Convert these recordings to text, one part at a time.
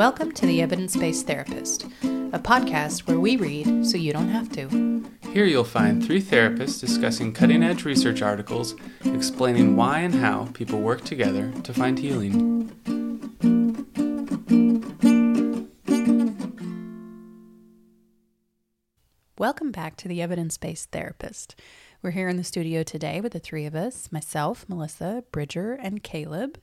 Welcome to The Evidence Based Therapist, a podcast where we read so you don't have to. Here you'll find three therapists discussing cutting edge research articles explaining why and how people work together to find healing. Welcome back to The Evidence Based Therapist. We're here in the studio today with the three of us myself, Melissa, Bridger, and Caleb.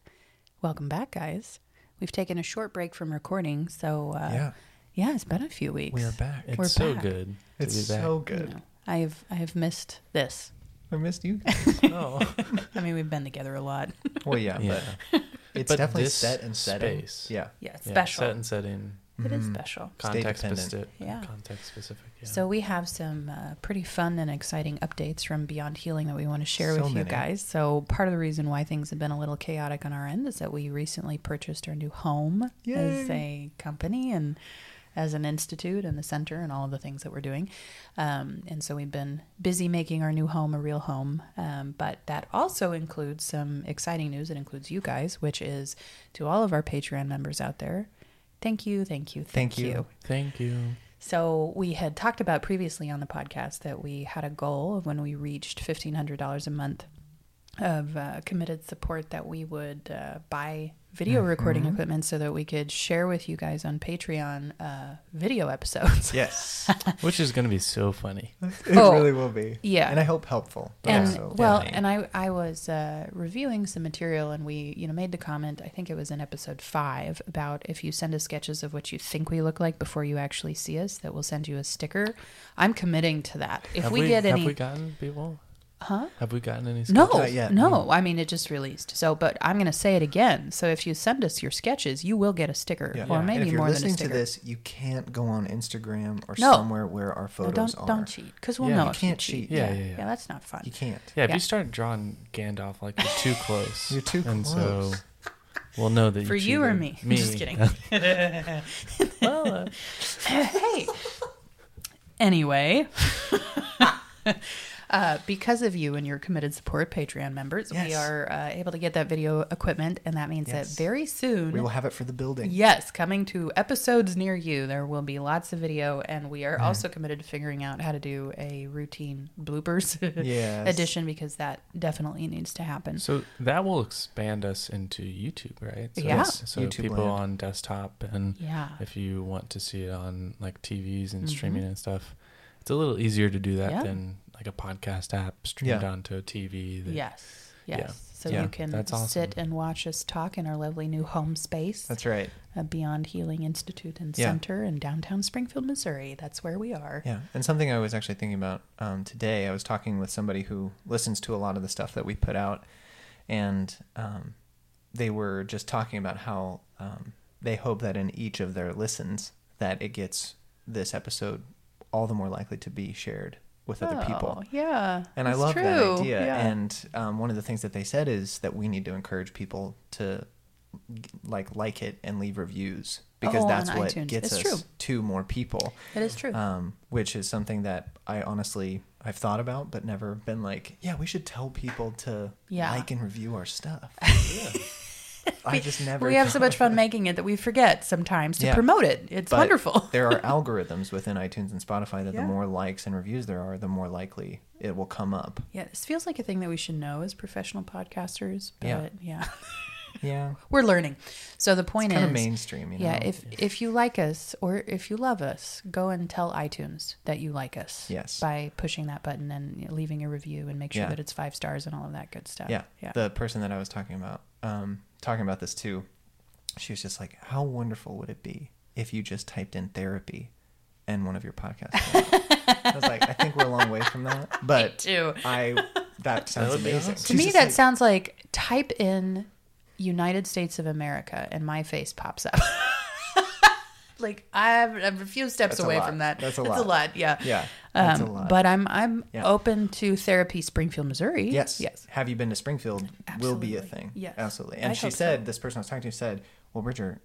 Welcome back, guys. We've taken a short break from recording, so uh, yeah, yeah, it's been a few weeks. we are back. It's We're so back. good. It's be back. so You good. know, I have I have missed this. I missed you. guys. oh, I mean, we've been together a lot. well, yeah, Yeah. but it's But definitely this set and setting. space. Yeah, Yeah, it's Yeah, special. Set and setting. It is Mhm. special. Context specific. Yeah. Context specific. Yeah. So we have some uh, pretty fun and exciting updates from Beyond Healing that we want to share So with you guys. So part of the reason why things have been a little chaotic on our end is that we recently purchased our new home as a company and as an institute and the center and all of the things that we're doing. Um, and so we've been busy making our new home a real home. Um, but that also includes some exciting news. It includes you guys, which is to all of our Patreon members out there. Thank you, thank you, thank, Thank you. Thank you. so we had talked about previously on the podcast that we had a goal of when we reached fifteen hundred dollars a month of uh, committed support that we would uh, buy video recording Mhm. equipment so that we could share with you guys on Patreon uh, video episodes. yes, Which is going to be so funny. it Oh, really will be. yeah. and I hope helpful. And also well, funny. and I I was uh, reviewing some material, and we you know made the comment. I think it was in episode five about if you send us sketches of what you think we look like before you actually see us, that we'll send you a sticker. I'm committing to that. If have we, get have any, we gotten people? Huh? Have we gotten any? No. Not yet. no. I mean, it just released. So, but I'm going to say it again. So, if you send us your sketches, you will get a sticker, yeah. or and maybe if you're more than a listening to sticker. this, you can't go on Instagram or No. somewhere where our No, photos don't are. don't cheat because we'll Yeah, know you if can't you cheat. cheat. Yeah, yeah, yeah, yeah. that's not fun. You can't. Yeah, if Yeah. you start drawing Gandalf like you're too close, You're too close. and close. so we'll know that For you you or cheated. me? Me. Just kidding. well, uh, hey. Anyway, uh, because of you and your committed support, Patreon members, we are uh, able to get that video equipment, and that means Yes. that very soon We will have it for the building. Yes, coming to episodes near you, there will be lots of video, and we are Mm. also committed to figuring out how to do a routine bloopers Yes. edition because that definitely needs to happen. so that will expand us into YouTube, right? So Yeah. So YouTube people land. on desktop and Yeah, if you want to see it on like TVs and Mhm. streaming and stuff, it's a little easier to do that Yeah. than like a podcast app streamed Yeah. onto a TV. That, yes, yes. Yeah. So Yeah, you can awesome. sit and watch us talk in our lovely new home space, That's right. uh, Beyond Healing Institute and Yeah. Center in downtown Springfield, Missouri. That's where we are. Yeah, and something I was actually thinking about um, today. I was talking with somebody who listens to a lot of the stuff that we put out, and um, they were just talking about how um, they hope that in each of their listens that it gets this episode all the more likely to be shared with other people. Oh, yeah, And I love true. that idea. Yeah. And um, one of the things that they said is that we need to encourage people to like like it and leave reviews because Oh, that's what iTunes. gets It's us true. to more people it is true. um, which is something that I honestly I've thought about, but never been like, yeah, we should tell people to Yeah. like and review our stuff. I We- just never. we have so much fun making it that we forget sometimes to Yeah. promote it. It's But wonderful. there are algorithms within iTunes and Spotify that Yeah. the more likes and reviews there are, the more likely it will come up. Yeah, this feels like a thing that we should know as professional podcasters. But Yeah. yeah, Yeah, we're learning. So the point kind is, of mainstream. You know? yeah, if if you like us or if you love us, go and tell iTunes that you like us. Yes. by pushing that button and leaving a review and make sure Yeah. that it's five stars and all of that good stuff. yeah, yeah. the person that I was talking about, um, talking about this too, she was just like, "How wonderful would it be if you just typed in therapy and one of your podcasts?" I was like, "I think we're a long way from that, but too. I that sounds would be amazing." awesome. To me, that like, sounds like type in United States of America and my face pops up. like I'm, I'm a few steps That's away from that. That's a It's lot. yeah. Yeah, that's Um, a lot. But I'm I'm Yeah. open to therapy, Springfield, Missouri. yes, yes. Have you been to Springfield? Absolutely. Will be a thing. Yes. absolutely. I And she hope so. said, this person I was talking to said, "Well, Bridger,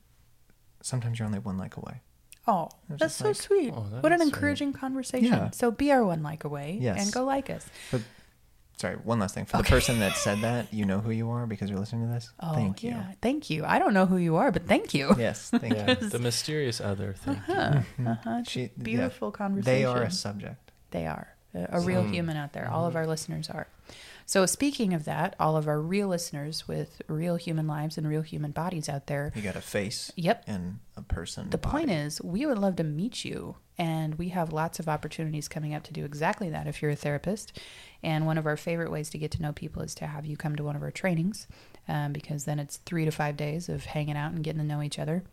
sometimes you're only one like away." Oh, that's so like, sweet. Oh, that what an sweet. encouraging conversation. Yeah. So be our one like away Yes. and go like us. But sorry, one last thing. For Okay. the person that said that, you know who you are because you're listening to this. Oh, Thank you. yeah. Thank you. I don't know who you are, but thank you. Yes, thank Yeah, you. the mysterious other. Thank you. Uh-huh. Mhm. Uh-huh. It's a She- yeah. beautiful conversation. They are a subject. They are a, a real Mm. human out there. All of Mhm. our listeners are. So, speaking of that, all of our real listeners with real human lives and real human bodies out there. You got a face Yep. and a person. The point is, we would love to meet you, and we have lots of opportunities coming up to do exactly that if you're a therapist. And one of our favorite ways to get to know people is to have you come to one of our trainings, um, because then it's three to five days of hanging out and getting to know each other.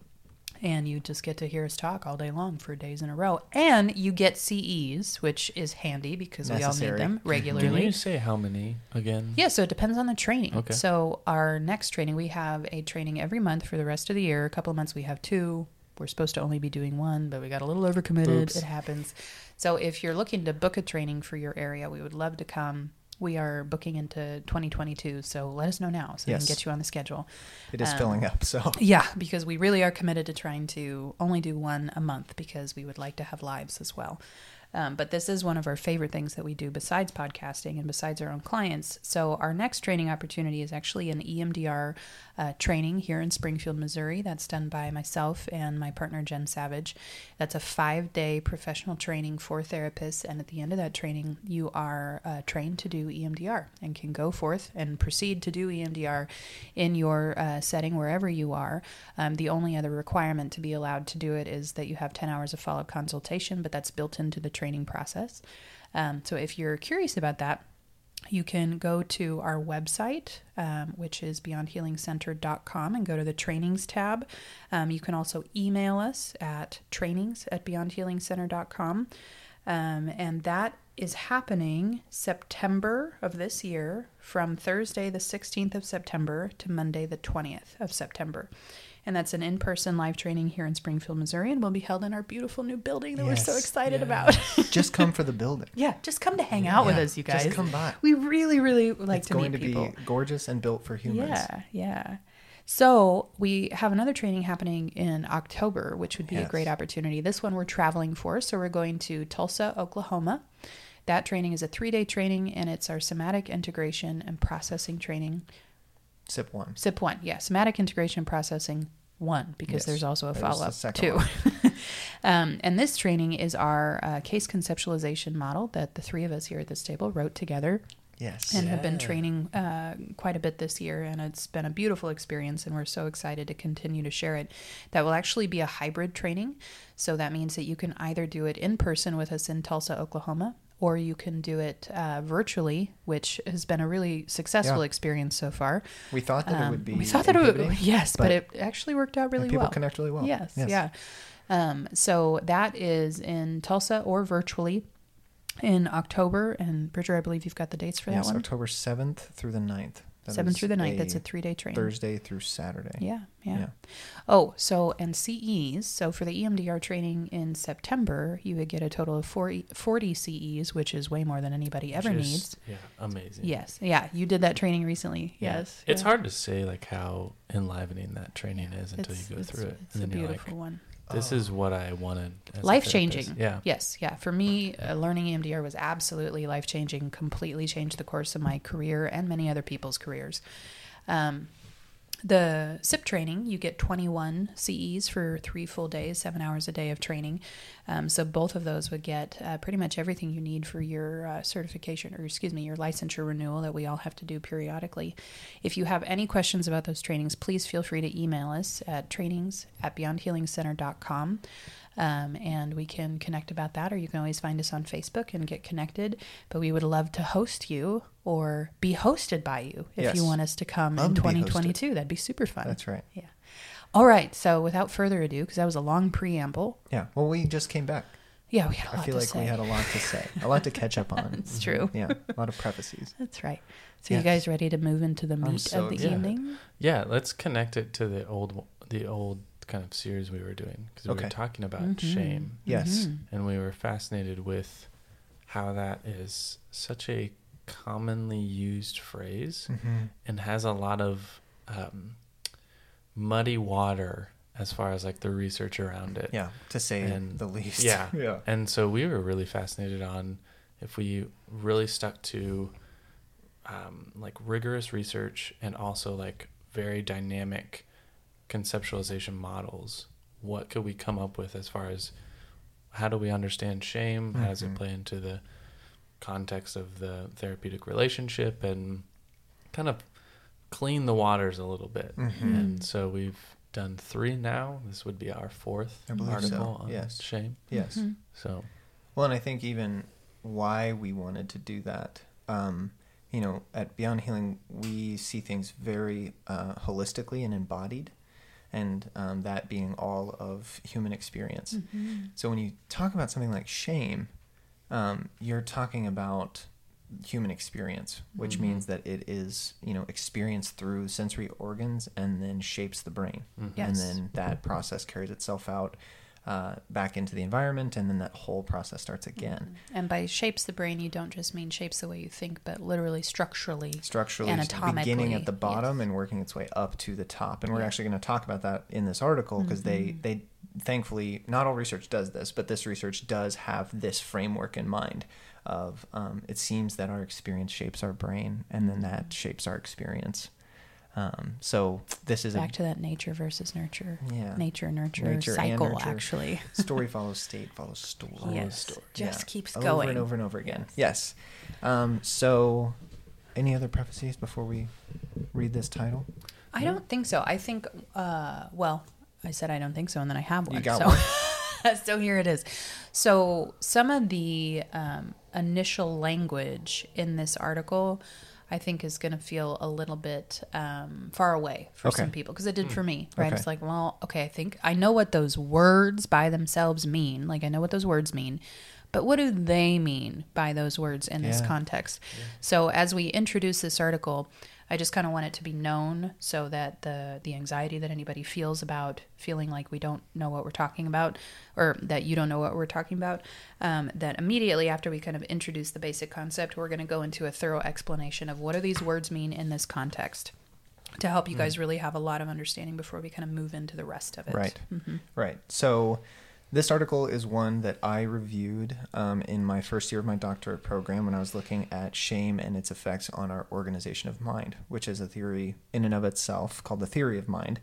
And you just get to hear us talk all day long for days in a row. And you get CEs, which is handy because we all need Necessary. them Can regularly. you say how many again? Yeah, so it depends on the training. Okay. So our next training, we have a training every month for the rest of the year. A couple of months we have two. We're supposed to only be doing one, but we got a little overcommitted. Oops. It happens. So if you're looking to book a training for your area, we would love to come. We are booking into 2022, so let us know now so we can get you on the schedule. it is um, filling up. So Yeah, because we really are committed to trying to only do one a month because we would like to have lives as well. Um, but this is one of our favorite things that we do besides podcasting and besides our own clients. So, our next training opportunity is actually an EMDR uh, training here in Springfield, Missouri. That's done by myself and my partner, Jen Savage. That's a five day professional training for therapists. And at the end of that training, you are uh, trained to do EMDR and can go forth and proceed to do EMDR in your uh, setting wherever you are. Um, the only other requirement to be allowed to do it is that you have 10 hours of follow up consultation, but that's built into the training process. Um, so if you're curious about that, you can go to our website, um, which is beyondhealingcenter.com, and go to the trainings tab. Um, you can also email us at trainings at beyondhealingcenter.com. Um, and that is happening September of this year from Thursday, the 16th of September to Monday, the 20th of September. And that's an in person live training here in Springfield, Missouri, and will be held in our beautiful new building that we're so excited Yeah. about. just come for the building. yeah, just come to hang out with us, you guys. Just come by. We really, really like it's to meet people. It's going to be gorgeous and built for humans. Yeah, yeah. So we have another training happening in October, which would be a great opportunity. This one we're traveling for, so we're going to Tulsa, Oklahoma. That training is a three-day training, and it's our somatic integration and processing training. Sip one. SIP one, yeah, somatic integration processing one, because Yes, there's also a follow-up second too. um, and this training is our uh, case conceptualization model that the three of us here at this table wrote together Yes. and have been training uh, quite a bit this year, and it's been a beautiful experience, and we're so excited to continue to share it. That will actually be a hybrid training, so that means that you can either do it in person with us in Tulsa, Oklahoma, or you can do it uh, virtually, which has been a really successful Yeah. experience so far. we thought that it Um, would be. we thought that it would, yes, but, but- it actually worked out really people well. connect really well. Yes, yeah. Um, so that is in Tulsa or virtually in October. And Bridger, I believe you've got the dates for yes, that one. Yes, October 7th through the 9th. That 7th through the 9th. a That's a three day training. Thursday through Saturday. Yeah, yeah, Yeah. Oh, so and CEs. So for the EMDR training in September, you would get a total of 40, 40 CEs, which is way more than anybody ever Just- needs. Yeah, amazing. Yes, yeah, you did that training recently. Yeah. Yes, It's yeah. hard to say like how enlivening that training is until It's- you go through it, It's and a then you're beautiful like, one. "This Oh. is what I wanted." Life changing. Yeah. Yes, yeah. For me, uh, learning EMDR was absolutely life changing. Completely changed the course of my career and many other people's careers. Um, the SIP training, you get 21 CEs for three full days, seven hours a day of training. Um, so both of those would get uh, pretty much everything you need for your uh, certification, or excuse me, your licensure renewal that we all have to do periodically. If you have any questions about those trainings, please feel free to email us at trainings at beyondhealingcenter.com. Um, and we can connect about that, or you can always find us on Facebook and get connected. But we would love to host you or be hosted by you if Yes. you want us to come Love in to be 2022. That'd be super fun. That's right. Yeah. All right. So without further ado, because that was a long preamble. Yeah. Well, we just came back. Yeah, we had a I lot I feel like say. we had a lot to say, a lot to catch up on. It's true. Yeah, a lot of prefaces. That's right. So Yes. you guys ready to move into the I'm meat so of the excited. evening? Yeah, let's connect it to the old the old kind of series we were doing because we Okay. were talking about Mhm. shame Yes. Mhm. and we were fascinated with how that is such a commonly used phrase hmm and has a lot of um, muddy water as far as like the research around it. Yeah, to say And- the least. yeah. yeah. And so we were really fascinated on if we really stuck to um, like rigorous research and also like very dynamic conceptualization models, what could we come up with as far as how do we understand shame? How does it Mhm. play into the context of the therapeutic relationship and kind of clean the waters a little bit? Mhm. And so we've done three now. This would be our fourth I believe so, article on yes. shame. Yes. Mhm. So Well, and I think even why we wanted to do that, um, you know, at Beyond Healing, we see things very uh, holistically and embodied, and um, that being all of human experience. Mhm. So when you talk about something like shame, um, you're talking about human experience, which Mhm. means that it is, you know, experienced through sensory organs and then shapes the brain. mhm. Yeah. And then that process carries itself out uh, back into the environment, and then that whole process starts again. And by shapes the brain, you don't just mean shapes the way you think, but literally structurally. Structurally, Anatomically, beginning at the bottom yes. and working its way up to the top. And we're Yeah. actually going to talk about that in this article because they, Mhm. they thankfully, not all research does this, but this research does have this framework in mind of um, it seems that our experience shapes our brain and then that shapes our experience. Um, so this is Back a to that nature versus nurture. Yeah. Nature, nurture, Nature cycle, nurture. actually. story follows state follows story. yes. story. Just Yeah. keeps over going. and over and over again. Yes. Um, so, any other prefaces before we read this title? I don't think so. I think, uh, well, I said I don't think so, and then I have You one. got so, so here it is. So some of the um, initial language in this article, I think, is going to feel a little bit um, far away for Okay. some people because it did for me. Right? Okay. It's like, well, okay, I think I know what those words by themselves mean. Like I know what those words mean. But what do they mean by those words in this Yeah. context? So as we introduce this article, I just kind of want it to be known so that the the anxiety that anybody feels about feeling like we don't know what we're talking about, or that you don't know what we're talking about, um, that immediately after we kind of introduce the basic concept, we're going to go into a thorough explanation of what do these words mean in this context to help you guys really have a lot of understanding before we kind of move into the rest of it. Right. hmm Right. So, this article is one that I reviewed um, in my first year of my doctorate program when I was looking at shame and its effects on our organization of mind, which is a theory in and of itself called the theory of mind,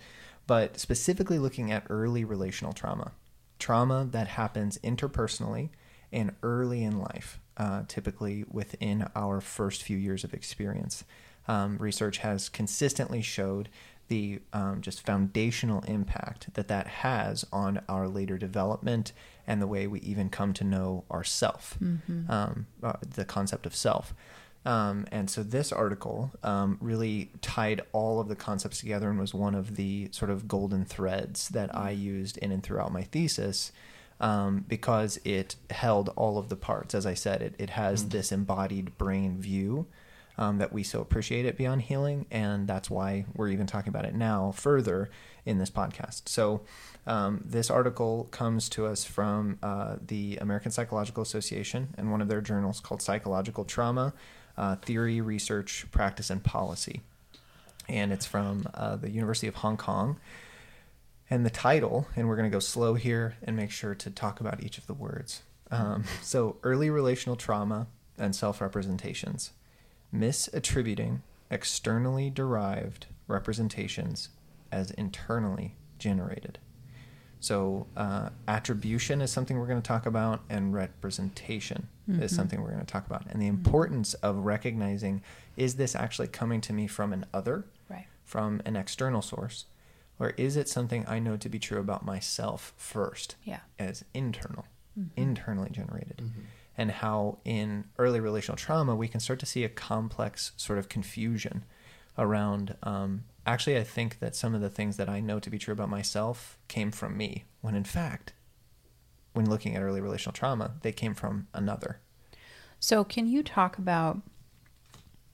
but specifically looking at early relational trauma, trauma that happens interpersonally and early in life, uh, typically within our first few years of experience. Um, research has consistently showed the um, just foundational impact that that has on our later development and the way we even come to know ourself, um, uh, the concept of self. Um, and so this article um, really tied all of the concepts together and was one of the sort of golden threads that I used in and throughout my thesis um, because it held all of the parts. As I said, it, it has this embodied brain view um, that we so appreciate at Beyond Healing, and that's why we're even talking about it now further in this podcast. So, um, this article comes to us from uh, the American Psychological Association and one of their journals called Psychological Trauma uh, Theory, Research, Practice, and Policy. And it's from uh, the University of Hong Kong. And the title, and we're going to go slow here and make sure to talk about each of the words. Um, so, early relational trauma and self representations misattributing externally derived representations as internally generated. So, uh, attribution is something we're going to talk about, and representation is Mhm. something we're going to talk about. And the importance of recognizing is this actually coming to me from an other, Right. from an external source, or is it something I know to be true about myself first Yeah. as internal, Mhm. internally generated? Mhm. And how in early relational trauma we can start to see a complex sort of confusion around um, actually i think that some of the things that i know to be true about myself came from me when in fact when looking at early relational trauma they came from another So, can you talk about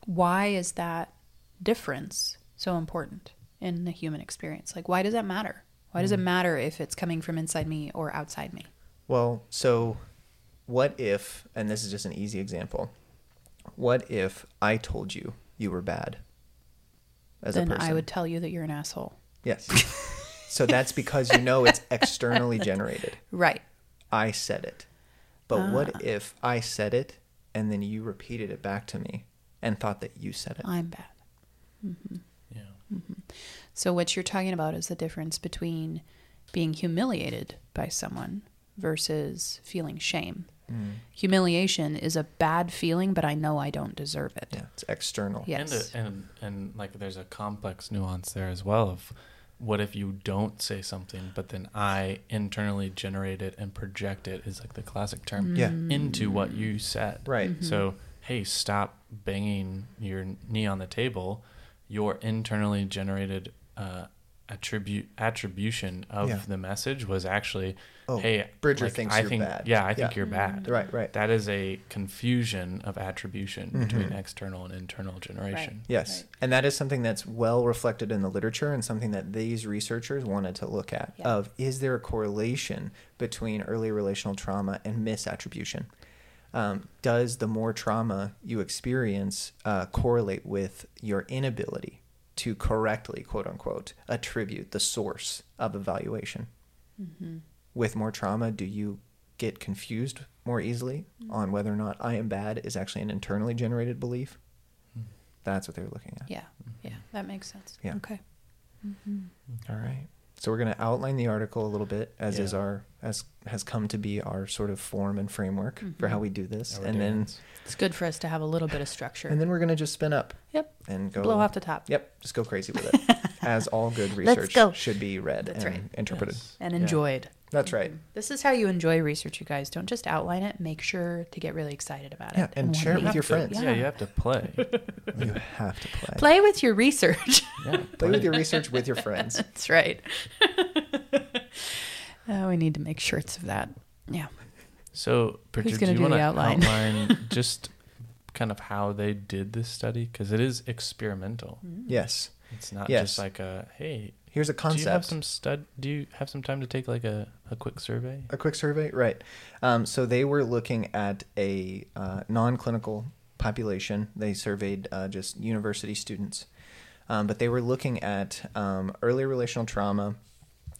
why is that difference so important in the human experience? Like, why does that matter? Why does it matter if it's coming from inside me or outside me? well so what if and this is just an easy example what if i told you you were bad as then a person I would tell you that you're an asshole. yes so that's because you know it's externally generated Right. I said it. But what Ah. if I said it and then you repeated it back to me and thought that you said it. I'm bad. hmm Yeah. So what you're talking about is the difference between being humiliated by someone versus feeling shame. Mm. Humiliation is a bad feeling, but I know I don't deserve it. Yeah, it's external. Yes. And, and and like there's a complex nuance there as well of what if you don't say something, but then I internally generate it and project it is like the classic term Yeah. into what you said. Right. Mhm. So hey, stop banging your knee on the table. Your internally generated uh, attribute attribution of Yeah. the message was actually, Oh, hey, Bridger like, thinks I you're think, bad. Yeah, I think Yeah. you're bad. Right, right. That is a confusion of attribution between Mhm. external and internal generation. Yes. Right. And that is something that's well reflected in the literature and something that these researchers wanted to look at Yeah. of is there a correlation between early relational trauma and misattribution? Um, does the more trauma you experience uh, correlate with your inability to correctly, quote unquote, attribute the source of evaluation? Mm-hmm. With more trauma, do you get confused more easily on whether or not I am bad is actually an internally generated belief? Hmm. That's what they're looking at. Yeah, yeah, that makes sense. Yeah. Okay. Mm-hmm. All right. So we're going to outline the article a little bit, as is our as has come to be our sort of form and framework for Mhm. how we do this, and then this. It's good for us to have a little bit of structure. and then we're going to just spin up. Yep. And go Blow off the top. Yep. Just go crazy with it, as all good research go. should be read That's and right. interpreted. Yes. And Yeah. enjoyed. That's right. Mhm. This is how you enjoy research, you guys. Don't just outline it. Make sure to get really excited about Yeah, it. and wanna share it with your To- friends. Yeah. Yeah. you have to play. You have to play. Play with your research. Yeah, Play with your research with your friends. That's right. Oh, we need to make shirts of that. Yeah. So, Bridger, gonna do you want to outline? outline just kind of how they did this study? Because it is experimental. Yes. It's not Yes. just like a hey. Here's a Do you have concept. some stud? Do you have some time to take like a, a quick survey? A quick survey, right? Um, so they were looking at a uh, non-clinical population. They surveyed uh, just university students, um, but they were looking at um, early relational trauma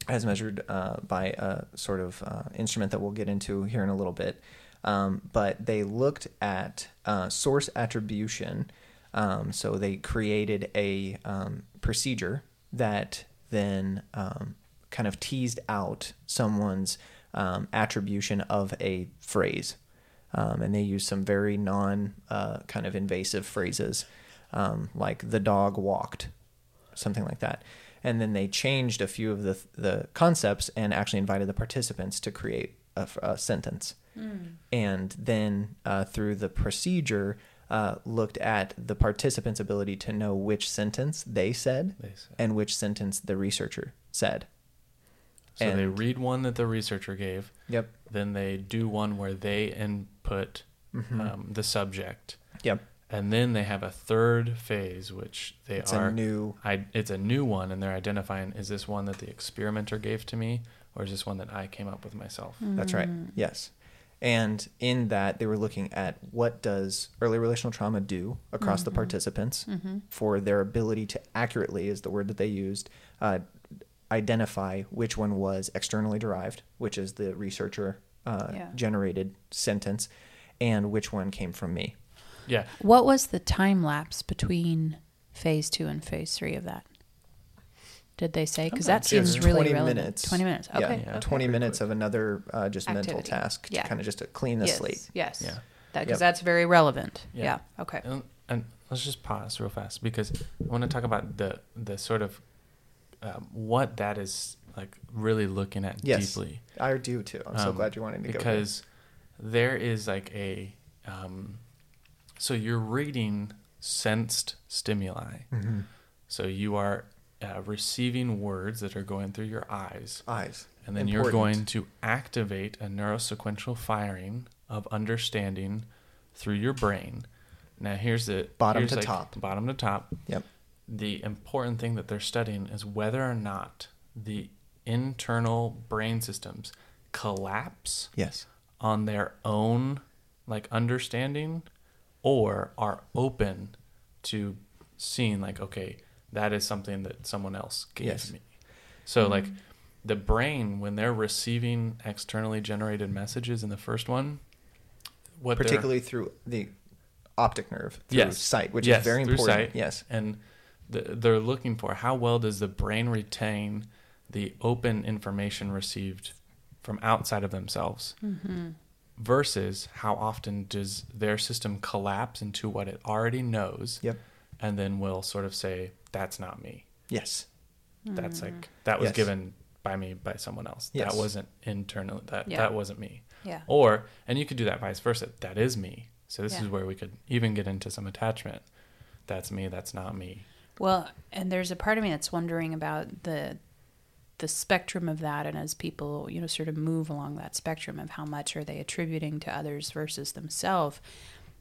as measured uh, by a sort of uh, instrument that we'll get into here in a little bit. Um, but they looked at uh, source attribution. Um, so they created a um, procedure that then um, kind of teased out someone's um, attribution of a phrase. Um, and they used some very non uh, kind of invasive phrases like the dog walked, something like that. And then they changed a few of the, the concepts and actually invited the participants to create a, a sentence. And then uh, through the procedure, uh, looked at the participants' ability to know which sentence they said They said. and which sentence the researcher said. So they read one that the researcher gave, Yep. then they do one where they input Mhm. um, the subject, Yep. And then they have a third phase, which they It's are a new. I, it's a new one, and they're identifying is this one that the experimenter gave to me, or is this one that I came up with myself? That's right. Mm. Yes. And in that, they were looking at what does early relational trauma do across the Mhm. participants Mm-hmm. for their ability to accurately, is the word that they used, uh, identify which one was externally derived, which is the researcher uh, Yeah. generated sentence, and which one came from me. Yeah, What was the time lapse between phase two and phase three of that? Did they say? Because that not sure. seems It's really 20 relevant. minutes. Twenty minutes. Okay. Yeah. okay. 20 minutes of another uh, just mental Activity. task Yeah. to kind of just to clean the yes. slate. Yes. Yeah. Because Yep. that's very relevant. Yeah. Yeah. Okay. and, and let's just pause real fast because I want to talk about the the sort of um, what that is like really looking at Yes. deeply. I do too. I'm so Um, glad you wanted to go. because there is like a um, so you're reading sensed stimuli. Mhm. So you are uh, receiving words that are going through your eyes, eyes. and then you're going to activate a neurosequential firing of understanding through your brain. Now here's the Bottom here's to like top. Bottom to top. Yep. The important thing that they're studying is whether or not the internal brain systems collapse Yes. on their own like understanding or are open to seeing like okay that is something that someone else gave Yes. me so like the brain when they're receiving externally generated messages in the first one what Particularly through the optic nerve through Yes. sight, which Yes, is very important. sight. Yes. and the, they're looking for how well does the brain retain the open information received from outside of themselves Mm-hmm. Versus how often does their system collapse into what it already knows Yep. and then will sort of say that's not me Yes. that's Mm-hmm. like that was Yes. given by me by someone else Yes. that wasn't internal that Yeah. that wasn't me Yeah. or and you could do that vice versa that is me so this Yeah. is where we could even get into some attachment that's me that's not me Well, and there's a part of me that's wondering about the the spectrum of that and as people, you know, sort of move along that spectrum of how much are they attributing to others versus themselves,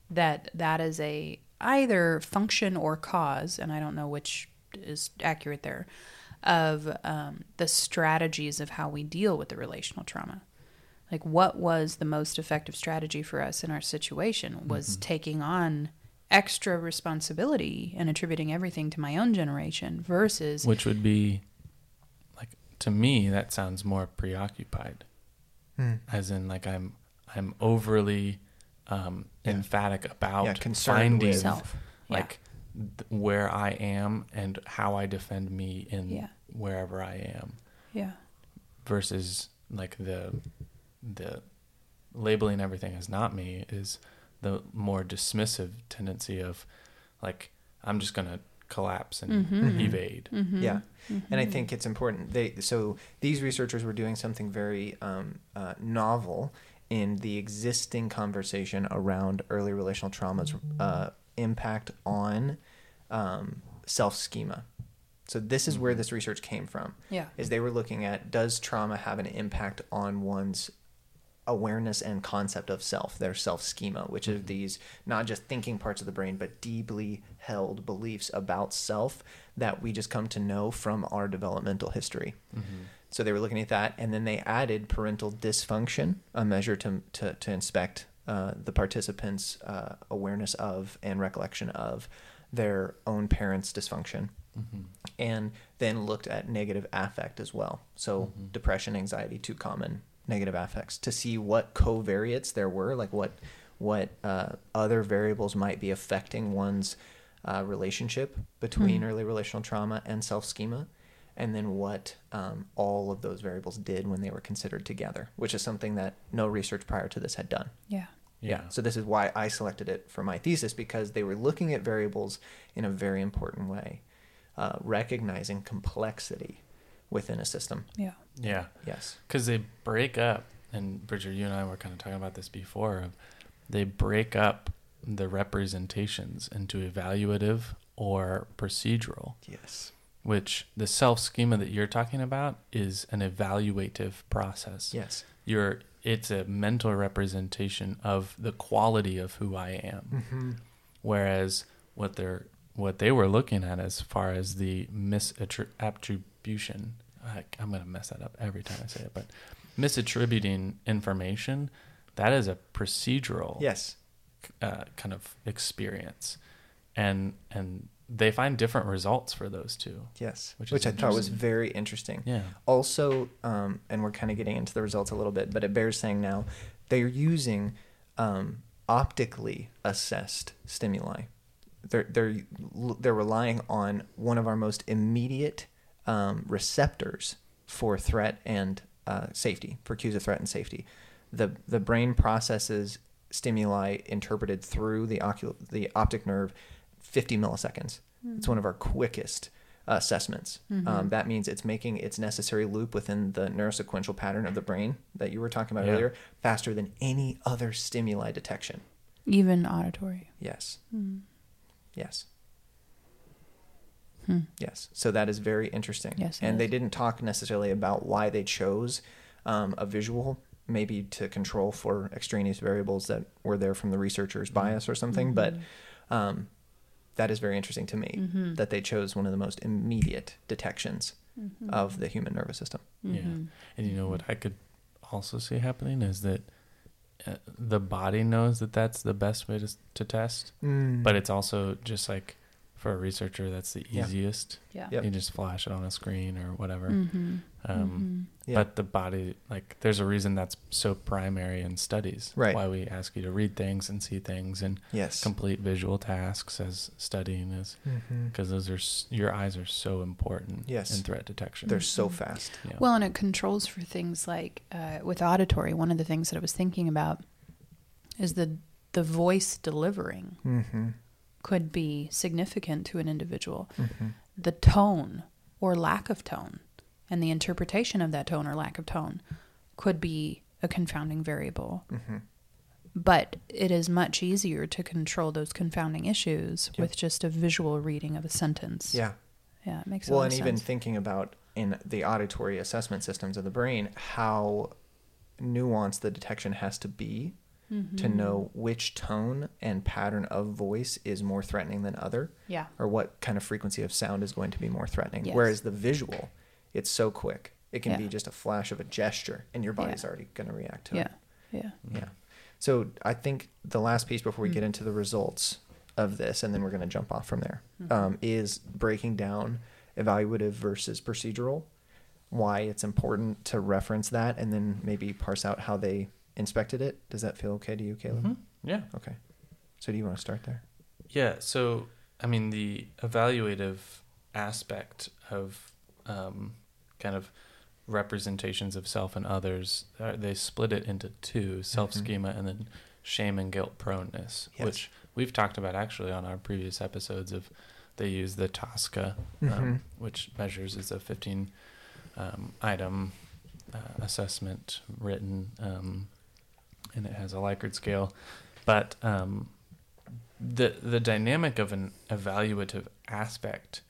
that that is a either function or cause, and I don't know which is accurate there, of um, the strategies of how we deal with the relational trauma. Like, what was the most effective strategy for us in our situation? Was taking on extra responsibility and attributing everything to my own generation versus which would be to me that sounds more preoccupied Hmm. as in like i'm i'm overly um Yeah. emphatic about Yeah, concerned finding with- self. Yeah. like th- where i am and how i defend me in Yeah. wherever i am yeah. versus like the the labeling everything as not me is the more dismissive tendency of like i'm just gonna collapse and Mhm. evade Mm-hmm. Yeah. And I think it's important. They so these researchers were doing something very um, uh, novel in the existing conversation around early relational trauma's uh, impact on um, self schema. So this is where this research came from. Yeah. Is they were looking at does trauma have an impact on one's awareness and concept of self, their self schema, which are these not just thinking parts of the brain, but deeply held beliefs about self that we just come to know from our developmental history. Mm-hmm. So they were looking at that, and then they added parental dysfunction, a measure to to, to inspect uh, the participants' uh, awareness of and recollection of their own parents' dysfunction, Mm-hmm. and then looked at negative affect as well. So Mhm. depression, anxiety, too common negative affects to see what covariates there were, like what what uh, other variables might be affecting one's uh, relationship between Hmm. early relational trauma and self schema, and then what um, all of those variables did when they were considered together, which is something that no research prior to this had done. Yeah. yeah So this is why I selected it for my thesis because they were looking at variables in a very important way, uh, recognizing complexity within a system. Yeah. yeah Yes. because they break up and bridger you and i were kind of talking about this before they break up the representations into evaluative or procedural Yes. which the self schema that you're talking about is an evaluative process Yes. you're it's a mental representation of the quality of who i am Mm-hmm. whereas what they're what they were looking at as far as the misattribution I, i'm going to mess that up every time i say it but misattributing information that is a procedural Yes. uh, kind of experience and and they find different results for those two Yes. Which Which, I thought was very interesting. yeah Also, um, and we're kind of getting into the results a little bit, but it bears saying now they're using um, optically assessed stimuli. They're they're they're relying on one of our most immediate um, receptors for threat and uh, safety, for cues of threat and safety. The the brain processes stimuli interpreted through the ocul the optic nerve 50 milliseconds. It's one of our quickest assessments. Um, that means it's making its necessary loop within the neurosequential pattern of the brain that you were talking about Yeah. earlier faster than any other stimuli detection. Even auditory. Yes. Hmm. Yes. Hmm. Yes. So that is very interesting. Yes, it and they didn't talk necessarily about why they chose um, a visual, maybe to control for extraneous variables that were there from the researcher's bias or something. But um, that is very interesting to me Mhm. that they chose one of the most immediate detections Mhm. of the human nervous system. Yeah. Mhm. And you know what I could also see happening is that uh, the body knows that that's the best way to, to test, Mm. but it's also just like for a researcher, that's the easiest. Yeah. Yep. You just flash it on a screen or whatever. Mm-hmm. Um, Yeah. But the body, like, there's a reason that's so primary in studies. Right. Why we ask you to read things and see things and Yes. complete visual tasks as studying is because those are your eyes are so important. Yes. In threat detection. They're so fast. yeah. Well, and it controls for things like uh, with auditory. One of the things that I was thinking about is the the voice delivering Mm-hmm. Could be significant to an individual. Mm-hmm. The tone or lack of tone and the interpretation of that tone or lack of tone could be a confounding variable. Mm-hmm. But it is much easier to control those confounding issues with just a visual reading of a sentence. Yeah. Yeah, it makes Well, and of even thinking about in the auditory assessment systems of the brain, how nuanced the detection has to be to Mm-hmm. know which tone and pattern of voice is more threatening than other, yeah. or what kind of frequency of sound is going to be more threatening. Yes. Whereas the visual, it's so quick. It can Yeah. be just a flash of a gesture, and your body's Yeah. already going to react to Yeah. it. Yeah. Yeah. So I think the last piece before we Mm. get into the results of this, and then we're going to jump off from there, Mhm. um, is breaking down evaluative versus procedural, why it's important to reference that, and then maybe parse out how they inspected it. Does that feel okay to you, Caleb? Mhm. Yeah. Okay. So do you want to start there? Yeah. So, I mean, the evaluative aspect of um, kind of representations of self and others, uh, they split it into two self schema and then shame and guilt proneness, Yes. which we've talked about actually on our previous episodes of they use the Tosca, um, Mhm. which measures is a 15 um, item uh, assessment written, um, and it has a Likert scale. But um, the the dynamic of an evaluative aspect,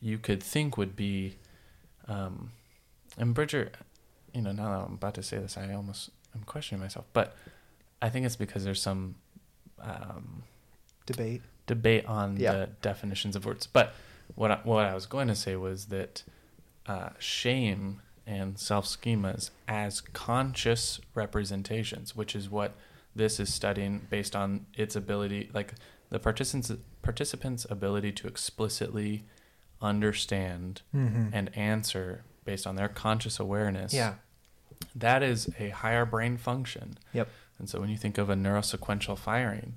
you could think would be, um, and Bridger, you know, now that I'm about to say this, I almost I'm questioning myself, but I think it's because there's some um, Debate. debate on Yeah. the definitions of words. But what I, what I was going to say was that uh, shame and self schemas as conscious representations, which is what this is studying based on its ability, like the participants participants' ability to explicitly understand Mm-hmm. and answer based on their conscious awareness. Yeah. That is a higher brain function. Yep. And so when you think of a neurosequential firing,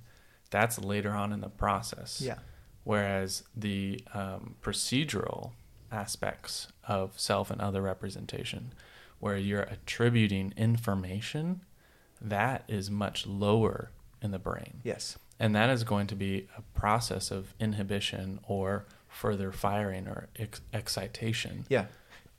that's later on in the process. Yeah. Whereas the um, procedural aspects of self and other representation, where you're attributing information, that is much lower in the brain. Yes. And that is going to be a process of inhibition or further firing or ex- excitation Yeah.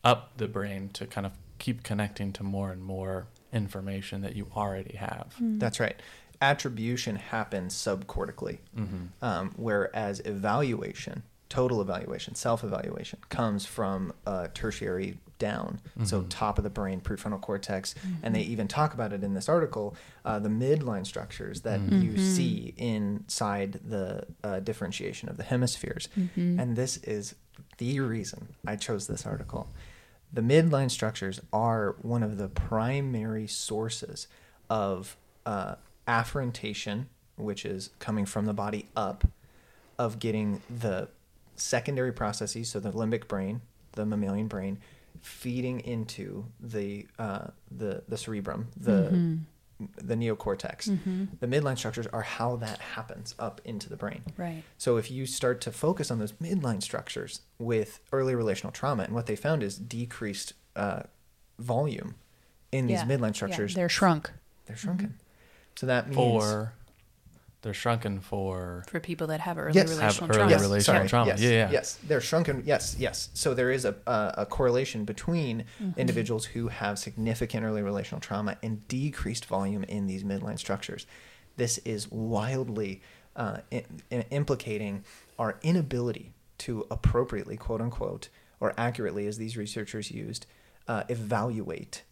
up the brain to kind of keep connecting to more and more information that you already have. That's right. Attribution happens subcortically. Mm-hmm. um, whereas evaluation, total evaluation, self evaluation, comes from uh, tertiary down, so Mhm. top of the brain, prefrontal cortex, and they even talk about it in this article. Uh, the midline structures that you Mhm. see inside the uh, differentiation of the hemispheres, Mhm. and this is the reason I chose this article. The midline structures are one of the primary sources of uh, afferentation, which is coming from the body up, of getting the secondary processes, so the limbic brain, the mammalian brain, feeding into the uh, the the cerebrum, the Mhm. the neocortex. Mhm. The midline structures are how that happens up into the brain. Right. So if you start to focus on those midline structures with early relational trauma, and what they found is decreased uh, volume in these Yeah. midline Yeah, structures, They're shrunk they're shrunken. So that means For they're shrunken for for people that have early Yes. Have relational early trauma. yes, relational sorry, trauma. Yes, Yeah, yeah. yes, they're shrunken. Yes, yes. So there is a a, a correlation between Mhm. individuals who have significant early relational trauma and decreased volume in these midline structures. This is wildly uh, i- i- implicating our inability to appropriately, quote unquote, or accurately, as these researchers used, uh, evaluate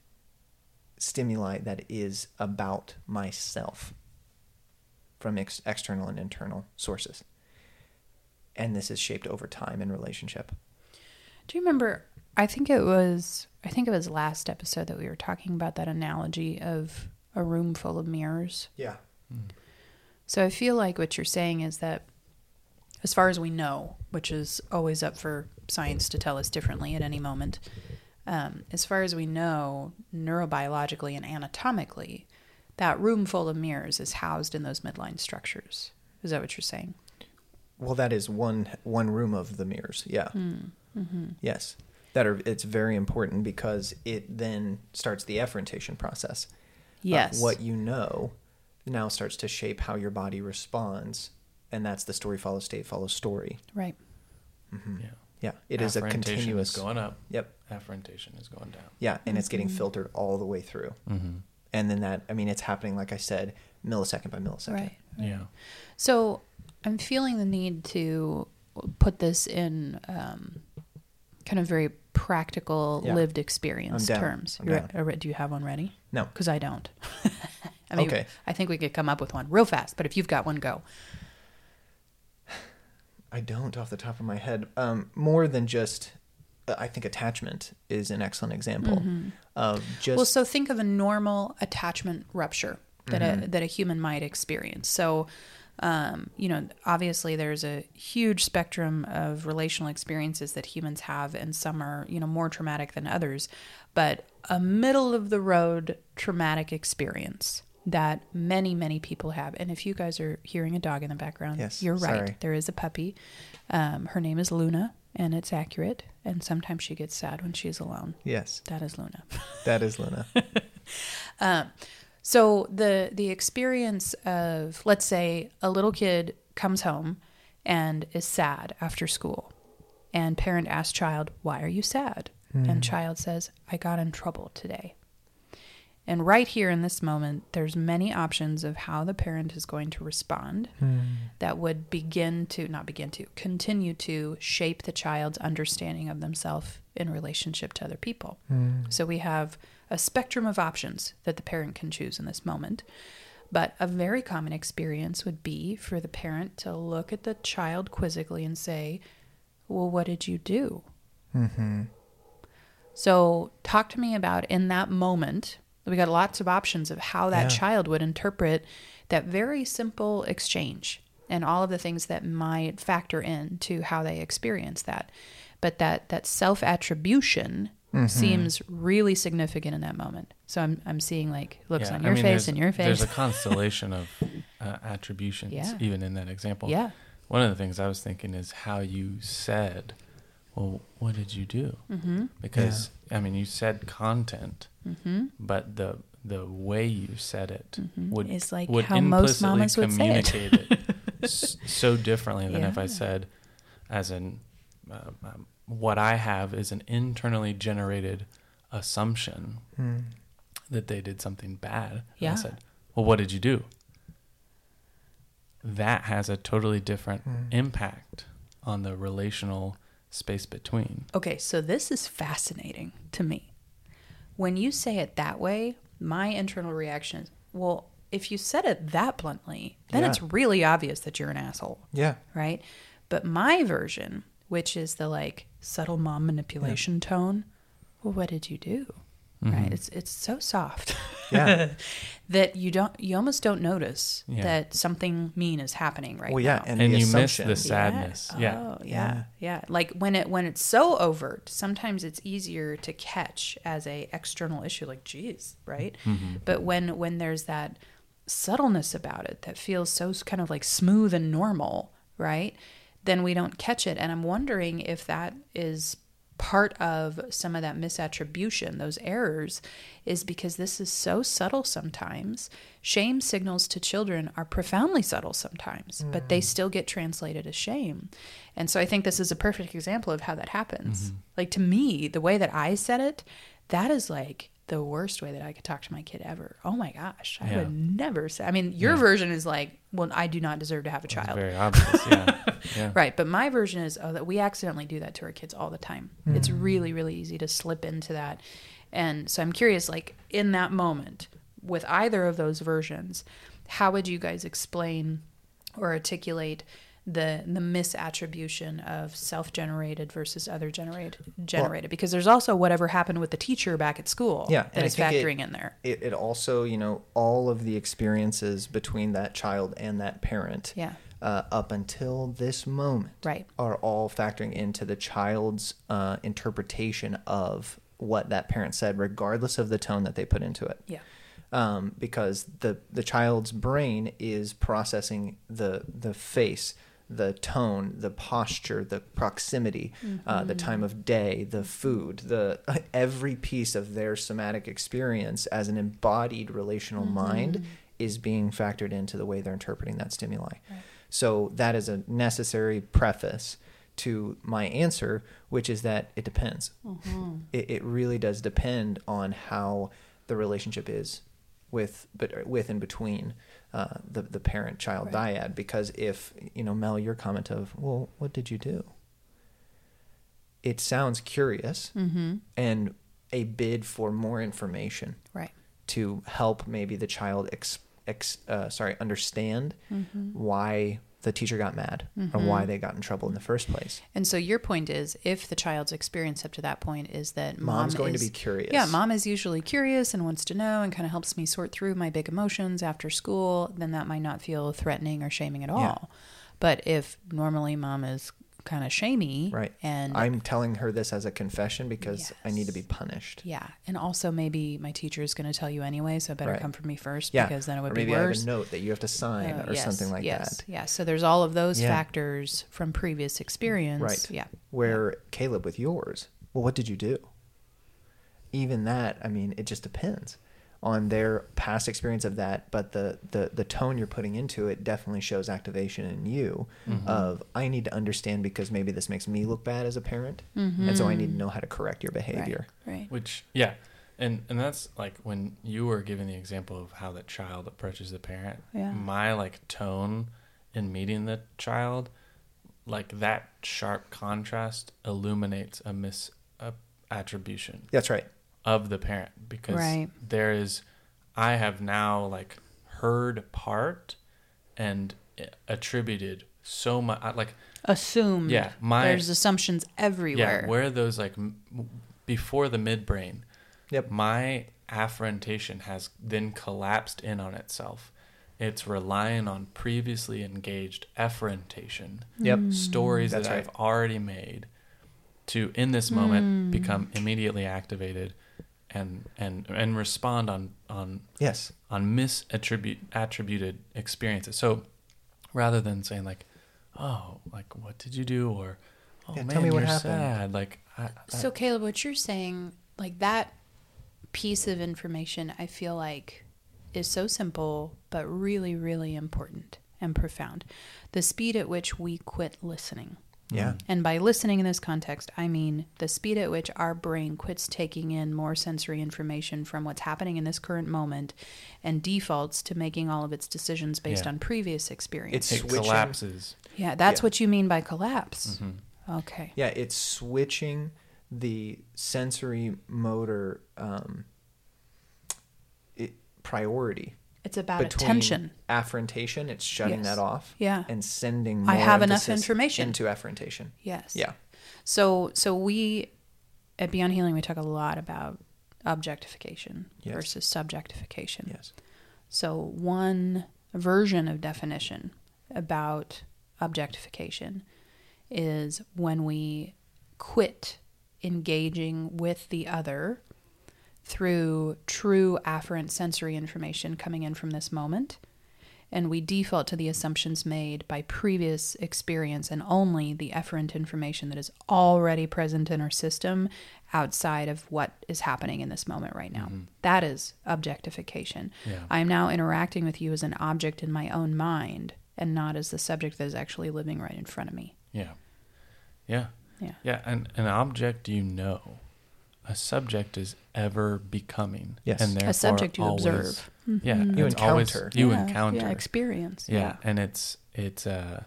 stimuli that is about myself from ex- external and internal sources. And this is shaped over time in relationship. Do you remember? I think it was. I think it was last episode that we were talking about that analogy of a room full of mirrors. Yeah. So I feel like what you're saying is that as far as we know, which is always up for science to tell us differently at any moment, um, as far as we know, neurobiologically and anatomically, that room full of mirrors is housed in those midline structures. Is that what you're saying? Well, that is one one room of the mirrors. Yeah. Mm-hmm. Yes. That are it's very important because it then starts the efferentation process. of Yes. what you know now starts to shape how your body responds, and that's the story follows state follows story. Right. Mm-hmm. Yeah. Yeah. It is a continuous. is going up. Yep. Afferentation is going down. Yeah, and it's getting Mhm. filtered all the way through, Mm-hmm. And then that I mean it's happening like I said, millisecond by millisecond. Right. Yeah. So I'm feeling the need to put this in um, kind of very practical, Yeah. lived experience I'm down. terms. I'm down. re- do you have one ready? No. Because I don't. I mean, Okay. I think we could come up with one real fast, but if you've got one, go. I don't off the top of my head. Um, more than just, I think attachment is an excellent example of just. well, so think of a normal attachment rupture that a Mhm. that a human might experience. So, um, you know, obviously there's a huge spectrum of relational experiences that humans have, and some are you know more traumatic than others. But a middle of the road traumatic experience that many many people have, and if you guys are hearing a dog in the background, Yes, you're right. sorry. There is a puppy. Um, her name is Luna, and it's accurate. And sometimes she gets sad when she's alone. yes, That is Luna. that is Luna. Um, so the the experience of let's say a little kid comes home and is sad after school, and parent asks child, "Why are you sad?" And child says, "I got in trouble today." And right here in this moment, there's many options of how the parent is going to respond that would begin to not begin to continue to shape the child's understanding of themselves in relationship to other people. So we have a spectrum of options that the parent can choose in this moment. But a very common experience would be for the parent to look at the child quizzically and say, Well, what did you do? Mm-hmm. So, talk to me about in that moment. We got lots of options of how that Yeah. child would interpret that very simple exchange and all of the things that might factor in to how they experience that. But that that self attribution Mm-hmm. seems really significant in that moment. So I'm I'm seeing like looks Yeah, on I your mean, face and your face. There's a constellation of uh, attributions, Yeah. even in that example. yeah. One of the things I was thinking is how you said, "Well, what did you do?" Mm-hmm. Because I mean, you said content, Mm-hmm. but the the way you said it Mhm. would It's like would how most mamas would say it. it, so differently than if I said, as in, uh, um, what I have is an internally generated assumption Mm. that they did something bad. And Yeah. I said, well, what did you do? That has a totally different Mm. impact on the relational space between. Okay, so this is fascinating to me. When you say it that way, my internal reaction is, well, if you said it that bluntly, then Yeah. it's really obvious that you're an asshole, Yeah. right? But my version, which is the like subtle mom manipulation tone, well, what did you do? Right? Mhm. It's it's so soft. Yeah. that you don't you almost don't notice Yeah. that something mean is happening right well, yeah, now. and, And the you miss the sadness. Yeah. Oh, yeah. yeah. Like when it when it's so overt, sometimes it's easier to catch as a external issue like geez, right? Mhm. But when when there's that subtleness about it that feels so kind of like smooth and normal, right? Then we don't catch it and I'm wondering if that is part of some of that misattribution, those errors, is because this is so subtle sometimes. Shame signals to children are profoundly subtle sometimes, but they mm. still get translated as shame. And so I think this is a perfect example of how that happens. Mm-hmm. Like to me, the way that I said it, that is like the worst way that I could talk to my kid ever. Oh my gosh, I Yeah. would never say. I mean, your Yeah. version is like, well, I do not deserve to have a child. very obvious. Yeah. yeah. Right, but my version is oh that we accidentally do that to our kids all the time. Hmm. It's really really easy to slip into that. And so I'm curious like in that moment with either of those versions, how would you guys explain or articulate the the misattribution of self-generated versus other generated generated because there's also whatever happened with the teacher back at school Yeah, that is think it- factoring in there. It, it also, you know, all of the experiences between that child and that parent Yeah. uh, up until this moment Right. are all factoring into the child's uh, interpretation of what that parent said, regardless of the tone that they put into it. Yeah. Um, because the the child's brain is processing the the face, the tone, the posture, the proximity, uh, the mm-hmm. time of day, the food, the every piece of their somatic experience as an embodied relational mm-hmm. mind is being factored into the way they're interpreting that stimuli. Right. So that is a necessary preface to my answer, which is that it depends. Mm-hmm. It, it really does depend on how the relationship is with, but uh, with and between uh, the the parent child Right. dyad. Because if you know Mel, your comment of, well, what did you do? It sounds curious Mm-hmm. and a bid for more information Right. to help maybe the child ex, ex uh, sorry understand Mm-hmm. why the teacher got mad or mm-hmm. why they got in trouble in the first place. And so your point is, if the child's experience up to that point is that Mom's mom going is, to be curious. Yeah, mom is usually curious and wants to know and kind of helps me sort through my big emotions after school, then that might not feel threatening or shaming at all. Yeah. But if normally mom is kind of shamey, Right. And I'm telling her this as a confession because I need to be punished. yeah, and also maybe my teacher is going to tell you anyway, so better Right. come from me first Yeah. because then it would or be maybe I worse. have a note that you have to sign Uh, or yes, something like yes, that. Yeah. So there's all of those Yeah. factors from previous experience. Right. Yeah. Where Caleb with yours, well, what did you do? Even that, I mean, it just depends on their past experience of that, but the the the tone you're putting into it definitely shows activation in you Mm-hmm. of I need to understand because maybe this makes me look bad as a parent, and so I need to know how to correct your behavior. Right. Right. Which yeah, and and that's like when you were giving the example of how the child approaches the parent. Yeah. My like tone in meeting the child, like that sharp contrast illuminates a mis a attribution That's right. Of the parent because Right. there is I have now like heard part and attributed so much like Assumed. Yeah, my- there's assumptions everywhere. yeah where those like m- before the midbrain Yep. my afferentation has then collapsed in on itself it's relying on previously engaged efferentation Yep. Mm. stories That's that right. i've already made to in this moment mm. become immediately activated and and and respond on on Yes. on misattribute attributed experiences. So rather than saying like, "Oh, like what did you do?" or "Oh Yeah, man, tell me what you're happened." sad," like I, I- So, Caleb, what you're saying, like that piece of information, I feel like is so simple, but really, really important and profound. The speed at which we quit listening. Yeah. And by listening in this context, I mean the speed at which our brain quits taking in more sensory information from what's happening in this current moment and defaults to making all of its decisions based Yeah. on previous experience. It's it switching- collapses. yeah, that's Yeah. what you mean by collapse. Mm-hmm. Okay. Yeah, it's switching the sensory motor um, it, priority It's about between attention. Afferentation, It's shutting Yes. that off. Yeah. and sending. More I have enough information. into efferentation. Yes. Yeah, So so we at Beyond Healing we talk a lot about objectification Yes. versus subjectification. yes, So one version of definition about objectification is when we quit engaging with the other through true afferent sensory information coming in from this moment and we default to the assumptions made by previous experience and only the efferent information that is already present in our system outside of what is happening in this moment right now. Mm-hmm. That is objectification. Yeah. I am now interacting with you as an object in my own mind and not as the subject that is actually living right in front of me. Yeah, yeah, Yeah. yeah. And an object you know, a subject is ever becoming. Yes. and therefore a subject you always, observe. Yeah, You it's always- encounter. you Yeah, encounter. Yeah, experience. yeah, and it's it's uh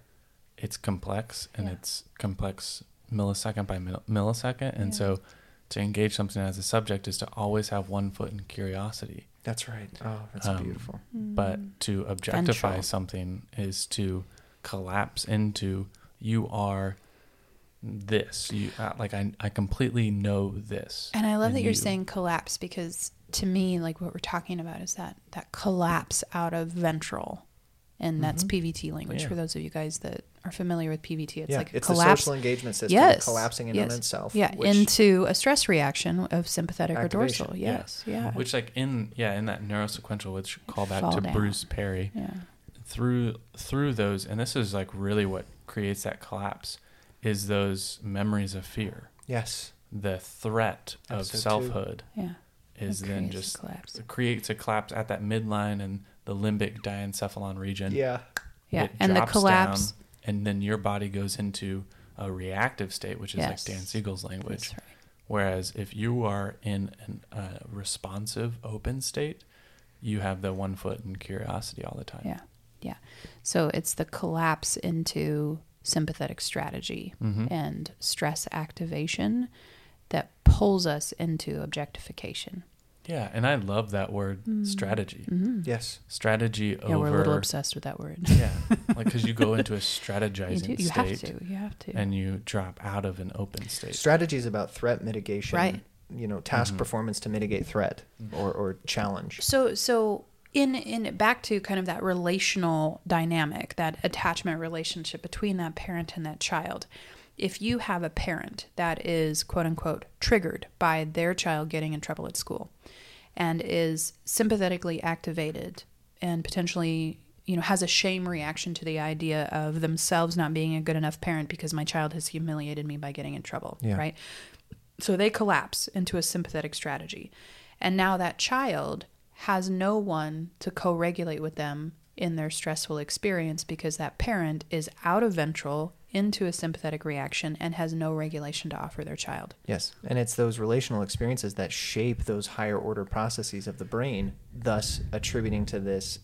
it's complex and Yeah. it's complex millisecond by millisecond and Yeah. so to engage something as a subject is to always have one foot in curiosity that's right. Oh, that's Um, beautiful. but to objectify Ventral. something is to collapse into you are this you uh, like I, I completely know this And I love and that you're you- saying collapse because to me, like what we're talking about is that that collapse out of ventral and that's Mhm. PVT language Yeah. for those of you guys that are familiar with PVT. It's yeah, like a it's collapse. the social engagement system Yes, collapsing in yes. on itself. yeah, which- into a stress reaction of sympathetic or Activation, dorsal. yeah. Yes, yeah, Which like in yeah in that neurosequential, which call back Fall to down. Bruce Perry yeah. through through those, and this is like really what creates that collapse, is those memories of fear, yes, the threat of Episode two. selfhood yeah. is It then creates a just collapse. creates a collapse at that midline and the limbic diencephalon region. yeah, Yeah, It and the collapse. down, and then your body goes into a reactive state, which is Yes. like Dan Siegel's language. That's right. Whereas if you are in a uh, responsive, open state, you have the one foot in curiosity all the time. Yeah, yeah. So it's the collapse into sympathetic strategy Mhm. and stress activation that pulls us into objectification. Yeah, and I love that word strategy. Mm-hmm. yes, Strategy Yeah, over we're a little obsessed with that word. yeah, like because you go into a you strategizing do. You have state to. You have to. and you drop out of an open state. strategy is about threat mitigation. Right. You know, task Mhm. performance to mitigate threat or, or challenge. So so in in back to kind of that relational dynamic, that attachment relationship between that parent and that child. If you have a parent that is quote unquote triggered by their child getting in trouble at school and is sympathetically activated and potentially you know has a shame reaction to the idea of themselves not being a good enough parent because my child has humiliated me by getting in trouble, Yeah. right? So they collapse into a sympathetic strategy. And now that child has no one to co regulate with them in their stressful experience because that parent is out of ventral into a sympathetic reaction and has no regulation to offer their child. Yes, and it's those relational experiences that shape those higher order processes of the brain, thus attributing to this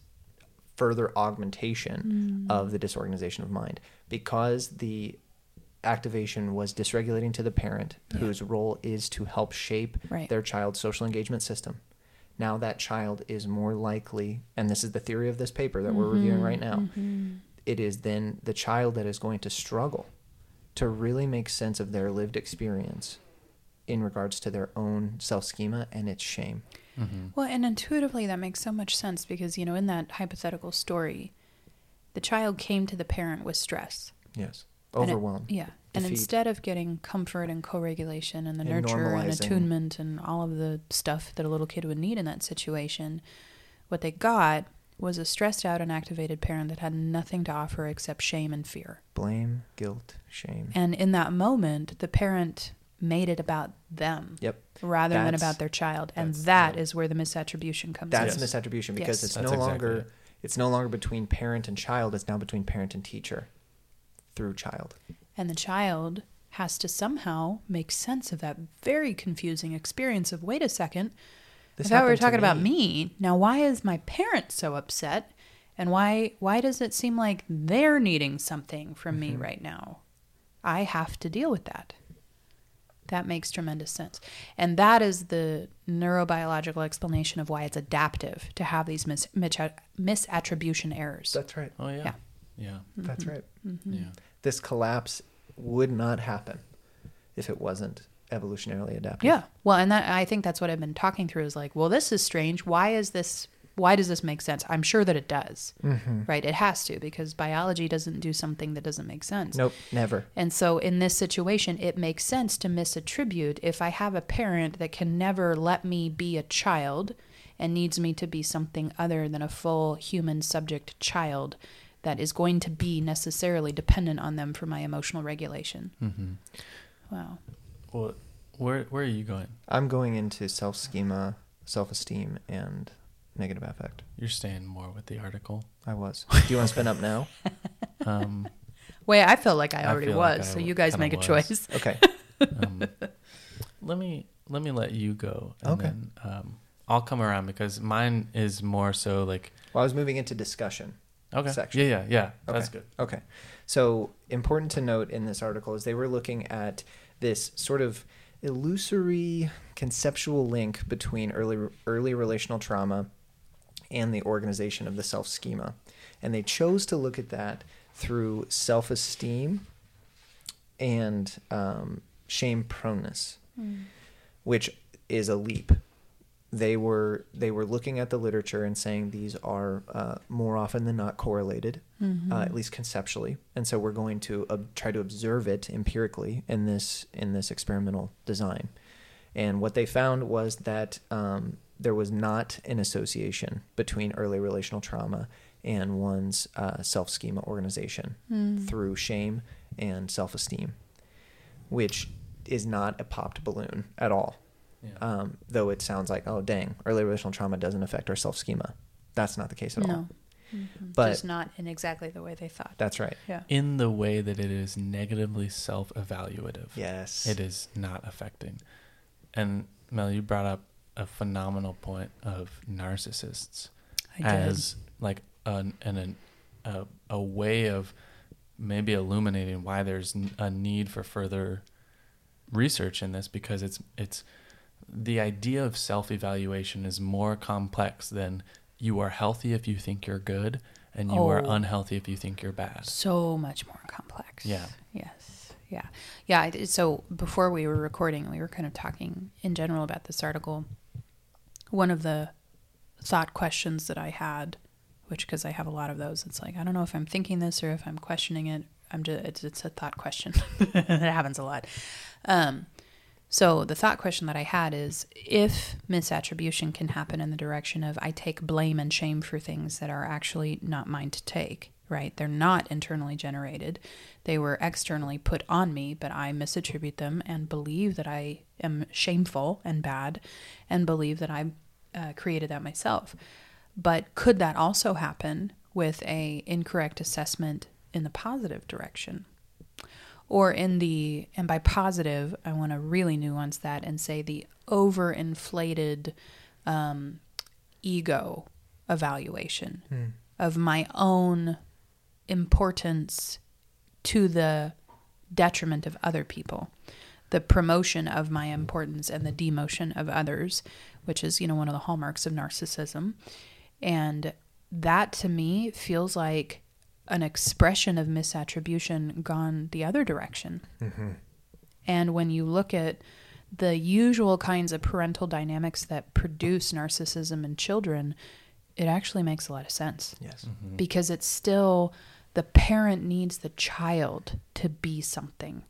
further augmentation mm. of the disorganization of mind. Because the activation was dysregulating to the parent, Yeah. whose role is to help shape Right. their child's social engagement system. Now that child is more likely, and this is the theory of this paper that we're reviewing right now, it is then the child that is going to struggle to really make sense of their lived experience in regards to their own self schema and its shame. hmm Well, and intuitively, that makes so much sense because, you know, in that hypothetical story, the child came to the parent with stress. Yes. And it- Overwhelm. yeah. And instead of getting comfort and co regulation and the And nurture and attunement and all of the stuff that a little kid would need in that situation, what they got was a stressed out and activated parent that had nothing to offer except shame and fear. Blame, guilt, shame. And in that moment, the parent made it about them Yep. rather than about their child. And that's- that yeah. is where the misattribution comes That's in. Yes. misattribution because Yes. it's That's no exactly longer it. it's no longer between parent and child, it's now between parent and teacher through child. And the child has to somehow make sense of that very confusing experience of wait a second, This I thought we were happened to talking about me. Now why is my parent so upset? And why why does it seem like they're needing something from me Mm-hmm. right now? I have to deal with that. That makes tremendous sense. And that is the neurobiological explanation of why it's adaptive to have these mis- mis- misattribution errors. That's right. Oh yeah. Yeah. Yeah. That's right. Yeah. This collapse would not happen if it wasn't evolutionarily adaptive. Yeah. Well, and that I think that's what I've been talking through is like, well, this is strange. Why is this why does this make sense? I'm sure that it does. Mm-hmm. Right? It has to because biology doesn't do something that doesn't make sense. Nope, never. And so in this situation, it makes sense to misattribute if I have a parent that can never let me be a child and needs me to be something other than a full human subject child that is going to be necessarily dependent on them for my emotional regulation. Mm-hmm. Wow. Well, where where are you going? I'm going into self schema, self esteem, and negative affect. You're staying more with the article. I was. Do you want to spin up now? Um, Wait, I felt like I I already feel was, like I so you guys make a was. choice. Okay. um, let me let me let you go, and Okay. then um, I'll come around because mine is more so like Well, I was moving into discussion. Okay, Section. yeah, yeah, yeah. That's good. Okay. So, important to note in this article is they were looking at this sort of illusory conceptual link between early early relational trauma and the organization of the self schema. And they chose to look at that through self esteem and um, shame proneness, which is a leap they were they were looking at the literature and saying these are uh, more often than not correlated, Mm-hmm. uh, at least conceptually, and so we're going to ob- try to observe it empirically in this in this experimental design. And what they found was that um, there was not an association between early relational trauma and one's uh, self schema organization Mm. through shame and self esteem, which is not a popped balloon at all. Yeah. Um, though it sounds like, oh, dang, early relational trauma doesn't affect our self schema. That's not the case at all. No. Mhm. But- Just not in exactly the way they thought. That's right. yeah. in the way that it is negatively self-evaluative. Yes. It is not affecting. And Mel, you brought up a phenomenal point of narcissists I did. as like an, an, an a, a way of maybe illuminating why there's a need for further research in this because it's it's the idea of self-evaluation is more complex than you are healthy if you think you're good and you are Oh. unhealthy if you think you're bad. so much more complex. Yeah. Yes. Yeah. Yeah. So before we were recording, we were kind of talking in general about this article. One of the thought questions that I had, which because I have a lot of those, it's like I don't know if I'm thinking this or if I'm questioning it. I'm just it's, it's a thought question. it happens a lot. Um, so the thought question that I had is if misattribution can happen in the direction of I take blame and shame for things that are actually not mine to take, right? They're not internally generated. They were externally put on me, but I misattribute them and believe that I am shameful and bad and believe that I uh, created that myself. But could that also happen with a incorrect assessment in the positive direction? Or in the and by positive i want to really nuance that and say the overinflated um, ego evaluation Hmm. of my own importance to the detriment of other people the promotion of my importance and the demotion of others which is you know one of the hallmarks of narcissism and that to me feels like an expression of misattribution gone the other direction. Mm-hmm. And when you look at the usual kinds of parental dynamics that produce narcissism in children, it actually makes a lot of sense Yes. Mm-hmm. because it's still the parent needs the child to be something.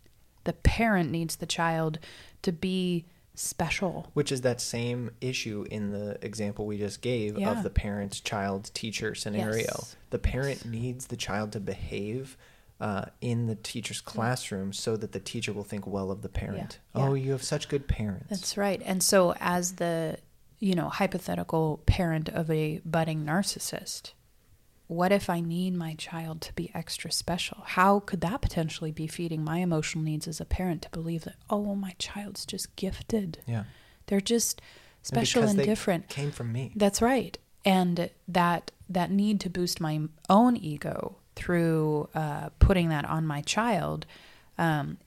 The parent needs the child to be special. Which is that same issue in the example we just gave Yeah. of the parent child teacher scenario. Yes. The parent needs the child to behave uh, in the teacher's classroom so that the teacher will think well of the parent. Yeah. Oh, you have such good parents. That's right. And so, as the you know hypothetical parent of a budding narcissist, what if I need my child to be extra special? How could that potentially be feeding my emotional needs as a parent to believe that oh my child's just gifted, yeah. they're just special and they different. Came from me. That's right. And that that need to boost my own ego through uh, putting that on my child um,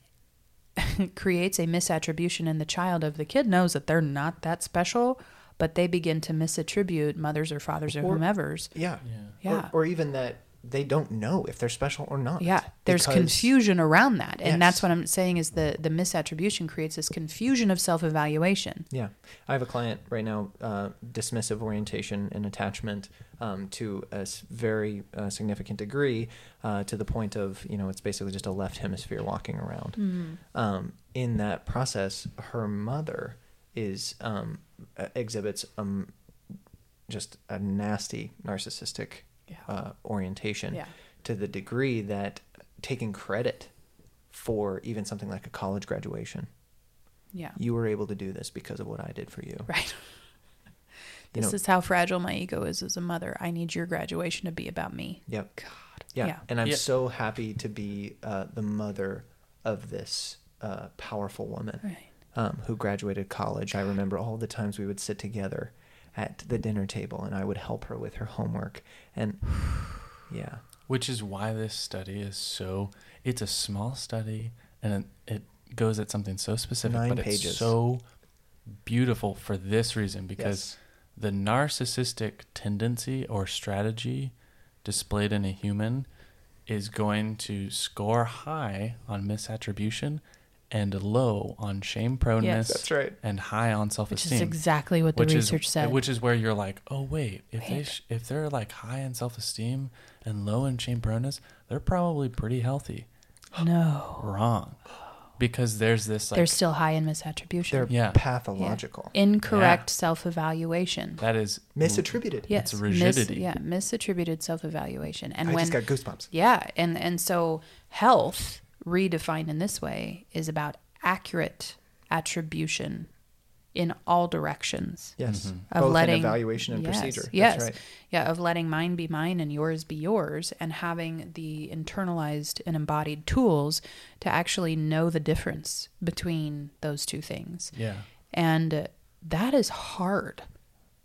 creates a misattribution in the child of the kid knows that they're not that special, but they begin to misattribute mothers or fathers or, Or- whomever's. Yeah. Yeah. Yeah. Or, or even that they don't know if they're special or not. Yeah, there's Because- confusion around that, and that's what I'm saying is the the misattribution creates this confusion of self evaluation. Yeah, I have a client right now, uh, dismissive orientation and attachment um, to a very uh, significant degree, uh, to the point of you know it's basically just a left hemisphere walking around. Mm. Um, in that process, her mother is um, uh, exhibits um, just a nasty narcissistic Yeah. uh, orientation Yeah. to the degree that taking credit for even something like a college graduation Yeah. you were able to do this because of what I did for you. Right. You This know- is how fragile my ego is as a mother. I need your graduation to be about me. Yep. God. Yeah. Yeah. And I'm Yeah. so happy to be uh, the mother of this uh, powerful woman Right. Um, who graduated college. I remember all the times we would sit together at the dinner table and I would help her with her homework. And yeah. Which is why this study is so. It's a small study, and it, goes at something so specific, Nine but pages. it's so beautiful for this reason because Yes. the narcissistic tendency or strategy displayed in a human is going to score high on misattribution and low on shame proneness That's right. and high on self-esteem. Which is exactly what the research is, said. Which is where you're like, oh wait, if they sh- if they're like high in self-esteem and low in shame proneness, they're probably pretty healthy. no. Wrong, because there's this like They're still high in misattribution. They're Yeah. pathological. Incorrect Yeah. self-evaluation. that is Misattributed. yes. it's rigidity. Mis, yeah, misattributed self-evaluation. And when I when just got goosebumps. Yeah, and and so health redefined in this way is about accurate attribution in all directions Yes. Mhm. of Both letting in evaluation and yes, procedure. Yes, That's right. yeah, of letting mine be mine and yours be yours, and having the internalized and embodied tools to actually know the difference between those two things, yeah. and that is hard.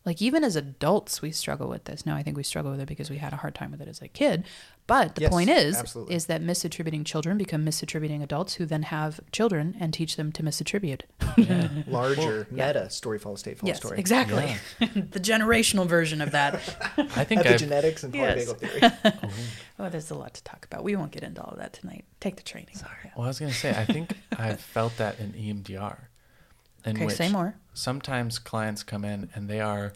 Like even as adults, we struggle with this. Now, I think we struggle with it because we had a hard time with it as a kid. But the Yes, point is, absolutely. is that misattributing children become misattributing adults who then have children and teach them to misattribute. yeah. Larger yeah. meta story follows state follows yes, story. exactly. the generational version of that. I think I've, Epigenetics and Yes. polyvagal theory. oh, there's a lot to talk about. We won't get into all of that tonight. Take the training. Sorry. well, I was gonna say I think I've felt that in EMDR, in Okay, which say more. sometimes clients come in and they are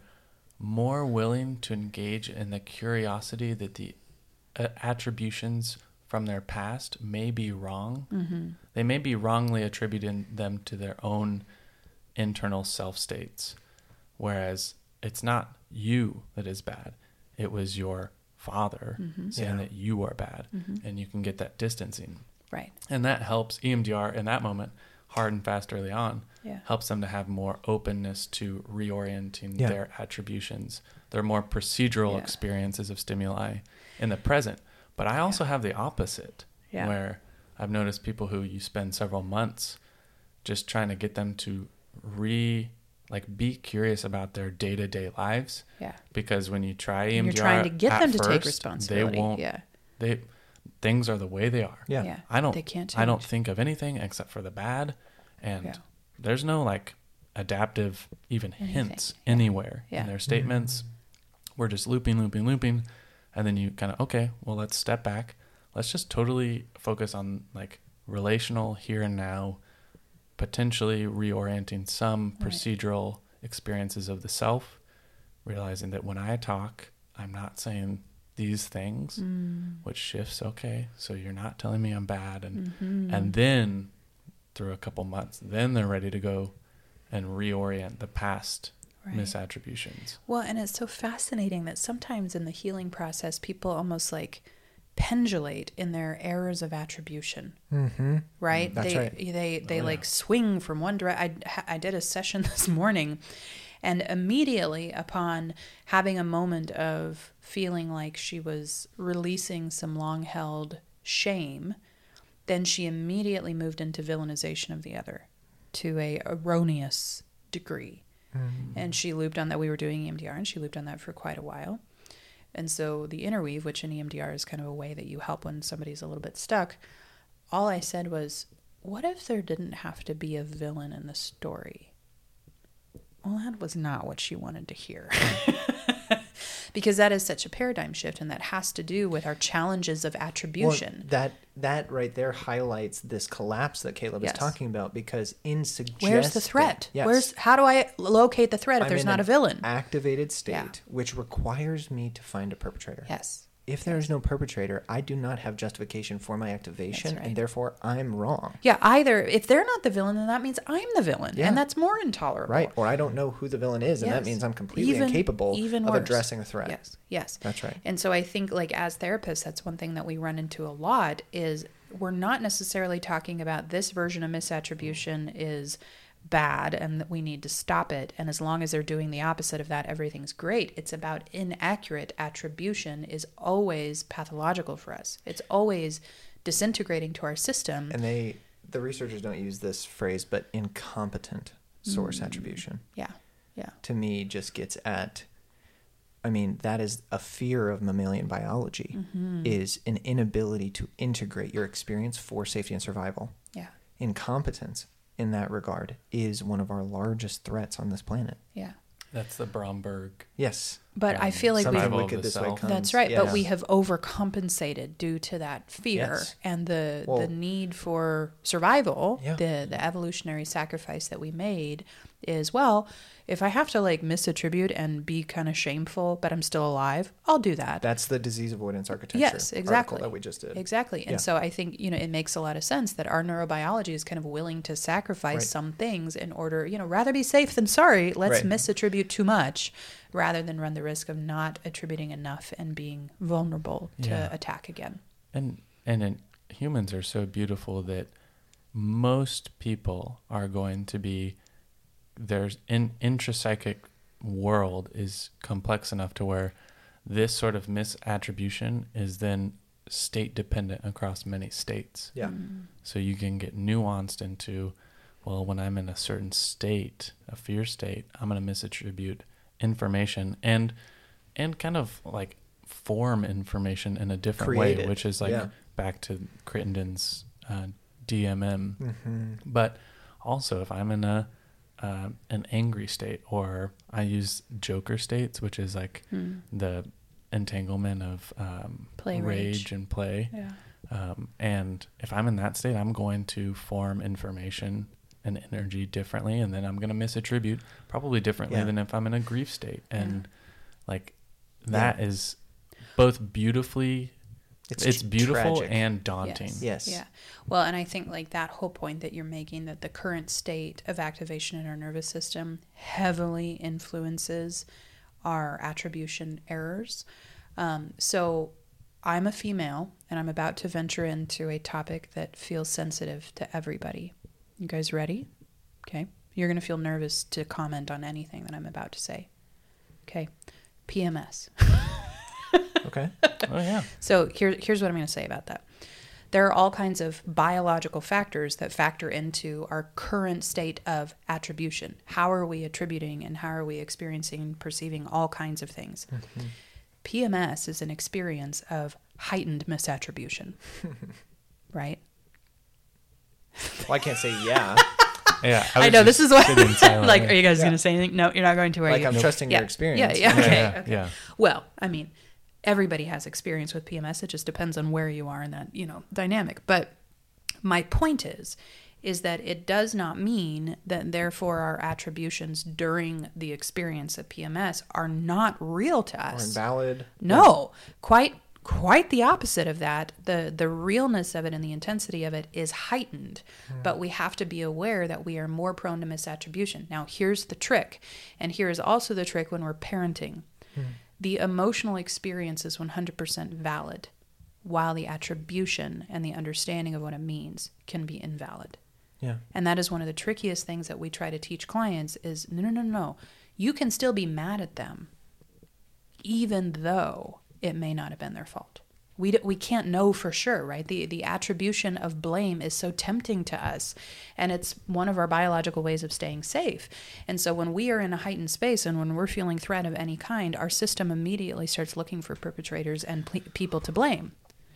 more willing to engage in the curiosity that the attributions from their past may be wrong. Mm-hmm. They may be wrongly attributing them to their own internal self states, whereas it's not you that is bad. It was your father Mhm. saying Yeah. that you are bad, Mhm. and you can get that distancing, Right. and that helps EMDR in that moment, hard and fast early on, Yeah. helps them to have more openness to reorienting Yeah. their attributions, their more procedural Yeah. experiences of stimuli in the present. But I also have the opposite, Yeah. where I've noticed people who you spend several months just trying to get them to re like be curious about their day to day lives Yeah. because when you try EMDR, And you're trying to get them to take responsibility. They won't. Yeah. They things are the way they are. Yeah. Yeah. I don't. They can't Change. I don't think of anything except for the bad, and Yeah. there's no like adaptive even Anything. hints anywhere Yeah. in their statements. We're just looping, looping, looping, and then you kind of okay. Well, let's step back. Let's just totally focus on like relational here and now, potentially reorienting some Right. procedural experiences of the self, realizing that when I talk, I'm not saying these things Mm. which shifts okay so you're not telling me i'm bad and Mhm. and then through a couple months then they're ready to go and reorient the past Right. misattributions Well, and it's so fascinating that sometimes in the healing process, people almost like pendulate in their errors of attribution, Mm-hmm. right? That's they, right. They they Oh, like yeah. swing from one direction. I, I did a session this morning, and immediately upon having a moment of feeling like she was releasing some long held shame, then she immediately moved into villainization of the other to a erroneous degree Mm-hmm. and she looped on that. We were doing EMDR, and she looped on that for quite a while. And so the interweave, which in EMDR is kind of a way that you help when somebody's a little bit stuck, all I said was, "What if there didn't have to be a villain in the story?" Well, that was not what she wanted to hear. because that is such a paradigm shift and that has to do with our challenges of attribution. Well, that that right there highlights this collapse that Caleb Yes. is talking about because in suggesting Where's the threat? Yes, Where's how do I locate the threat if I'm there's not a villain? activated state, Yeah. which requires me to find a perpetrator. yes. If there is no perpetrator, I do not have justification for my activation, right. and therefore I'm wrong. Yeah, either if they're not the villain, then that means I'm the villain, Yeah. and that's more intolerable. Right? Or I don't know who the villain is, and that means I'm completely Even- incapable even of addressing a threat. Yes, yes. That's right. And so I think, like as therapists, that's one thing that we run into a lot is we're not necessarily talking about this version of misattribution is bad and that we need to stop it. And as long as they're doing the opposite of that, everything's great. It's about inaccurate attribution is always pathological for us. It's always disintegrating to our system. And they, the researchers don't use this phrase, but incompetent source Mm. attribution yeah, yeah, to me just gets at. I mean, that is a fear of mammalian biology. Mm-hmm. Is an inability to integrate your experience for safety and survival. yeah, Incompetence in that regard is one of our largest threats on this planet. yeah. that's the bromberg Yes. But I um, feel like we- survival Something wicked this way comes. That's right, but we have overcompensated due to that fear Yes. and the Well- the need for survival. Yeah. The the evolutionary sacrifice that we made is well, if I have to like misattribute and be kind of shameful, but I'm still alive, I'll do that. That's the disease avoidance architecture. Yes, exactly. That we just did. Exactly. And Yeah. so I think, you know, it makes a lot of sense that our neurobiology is kind of willing to sacrifice Right. some things in order, you know, rather be safe than sorry. Let's Right. misattribute too much rather than run the risk of not attributing enough and being vulnerable to Yeah. attack again. And and in, humans are so beautiful that most people are going to be their in, intrapsychic world is complex enough to where this sort of misattribution is then state dependent across many states. Yeah. Mm. So you can get nuanced into, well, when I'm in a certain state, a fear state, I'm going to misattribute information and and kind of like form information in a different Create way, it. which is like Yeah. back to Crittenden's uh, DMM. hmm But also, if I'm in a uh, an angry state, or I use Joker states, which is like Mm. the entanglement of um, Play rage, rage. and play. Yeah. Um, and if I'm in that state, I'm going to form information and energy differently, and then I'm going to misattribute probably differently Yeah. than if I'm in a grief state. And like Yeah. that is both beautifully, it's, tr- beautiful tragic. and daunting. Yes. Yeah. Well, and I think like that whole point that you're making that the current state of activation in our nervous system heavily influences our attribution errors. Um, so I'm a female and I'm about to venture into a topic that feels sensitive to everybody. You guys ready? Okay. You're going to feel nervous to comment on anything that I'm about to say. Okay. PMS. Okay. Oh yeah. So here, here's what I'm going to say about that. There are all kinds of biological factors that factor into our current state of attribution. How are we attributing and how are we experiencing, perceiving all kinds of things? Mm-hmm. PMS is an experience of heightened misattribution, right? Well, I can't say yeah. Yeah. I, was know this is what. like, are you guys Yeah. going to say anything? No, you're not going to. Are like you? I'm trusting yeah. your experience. Yeah, yeah, Yeah, okay, yeah, okay. yeah. Well, I mean, everybody has experience with PMS. It just depends on where you are in that, you know, dynamic. But my point is is that it does not mean that therefore our attributions during the experience of PMS are not real to us. Or invalid. No, quite quite the opposite of that. The the realness of it and the intensity of it is heightened. Hmm. But we have to be aware that we are more prone to misattribution. Now, here's the trick. And here is also the trick when we're parenting. Hmm. The emotional experience is 100% valid, while the attribution and the understanding of what it means can be invalid. Yeah. And that is one of the trickiest things that we try to teach clients is no, no, no, no. You can still be mad at them, even though it may not have been their fault. We, d- we can't know for sure, right? The, the attribution of blame is so tempting to us, and it's one of our biological ways of staying safe. And so when we are in a heightened space and when we're feeling threat of any kind, our system immediately starts looking for perpetrators and ple- people to blame.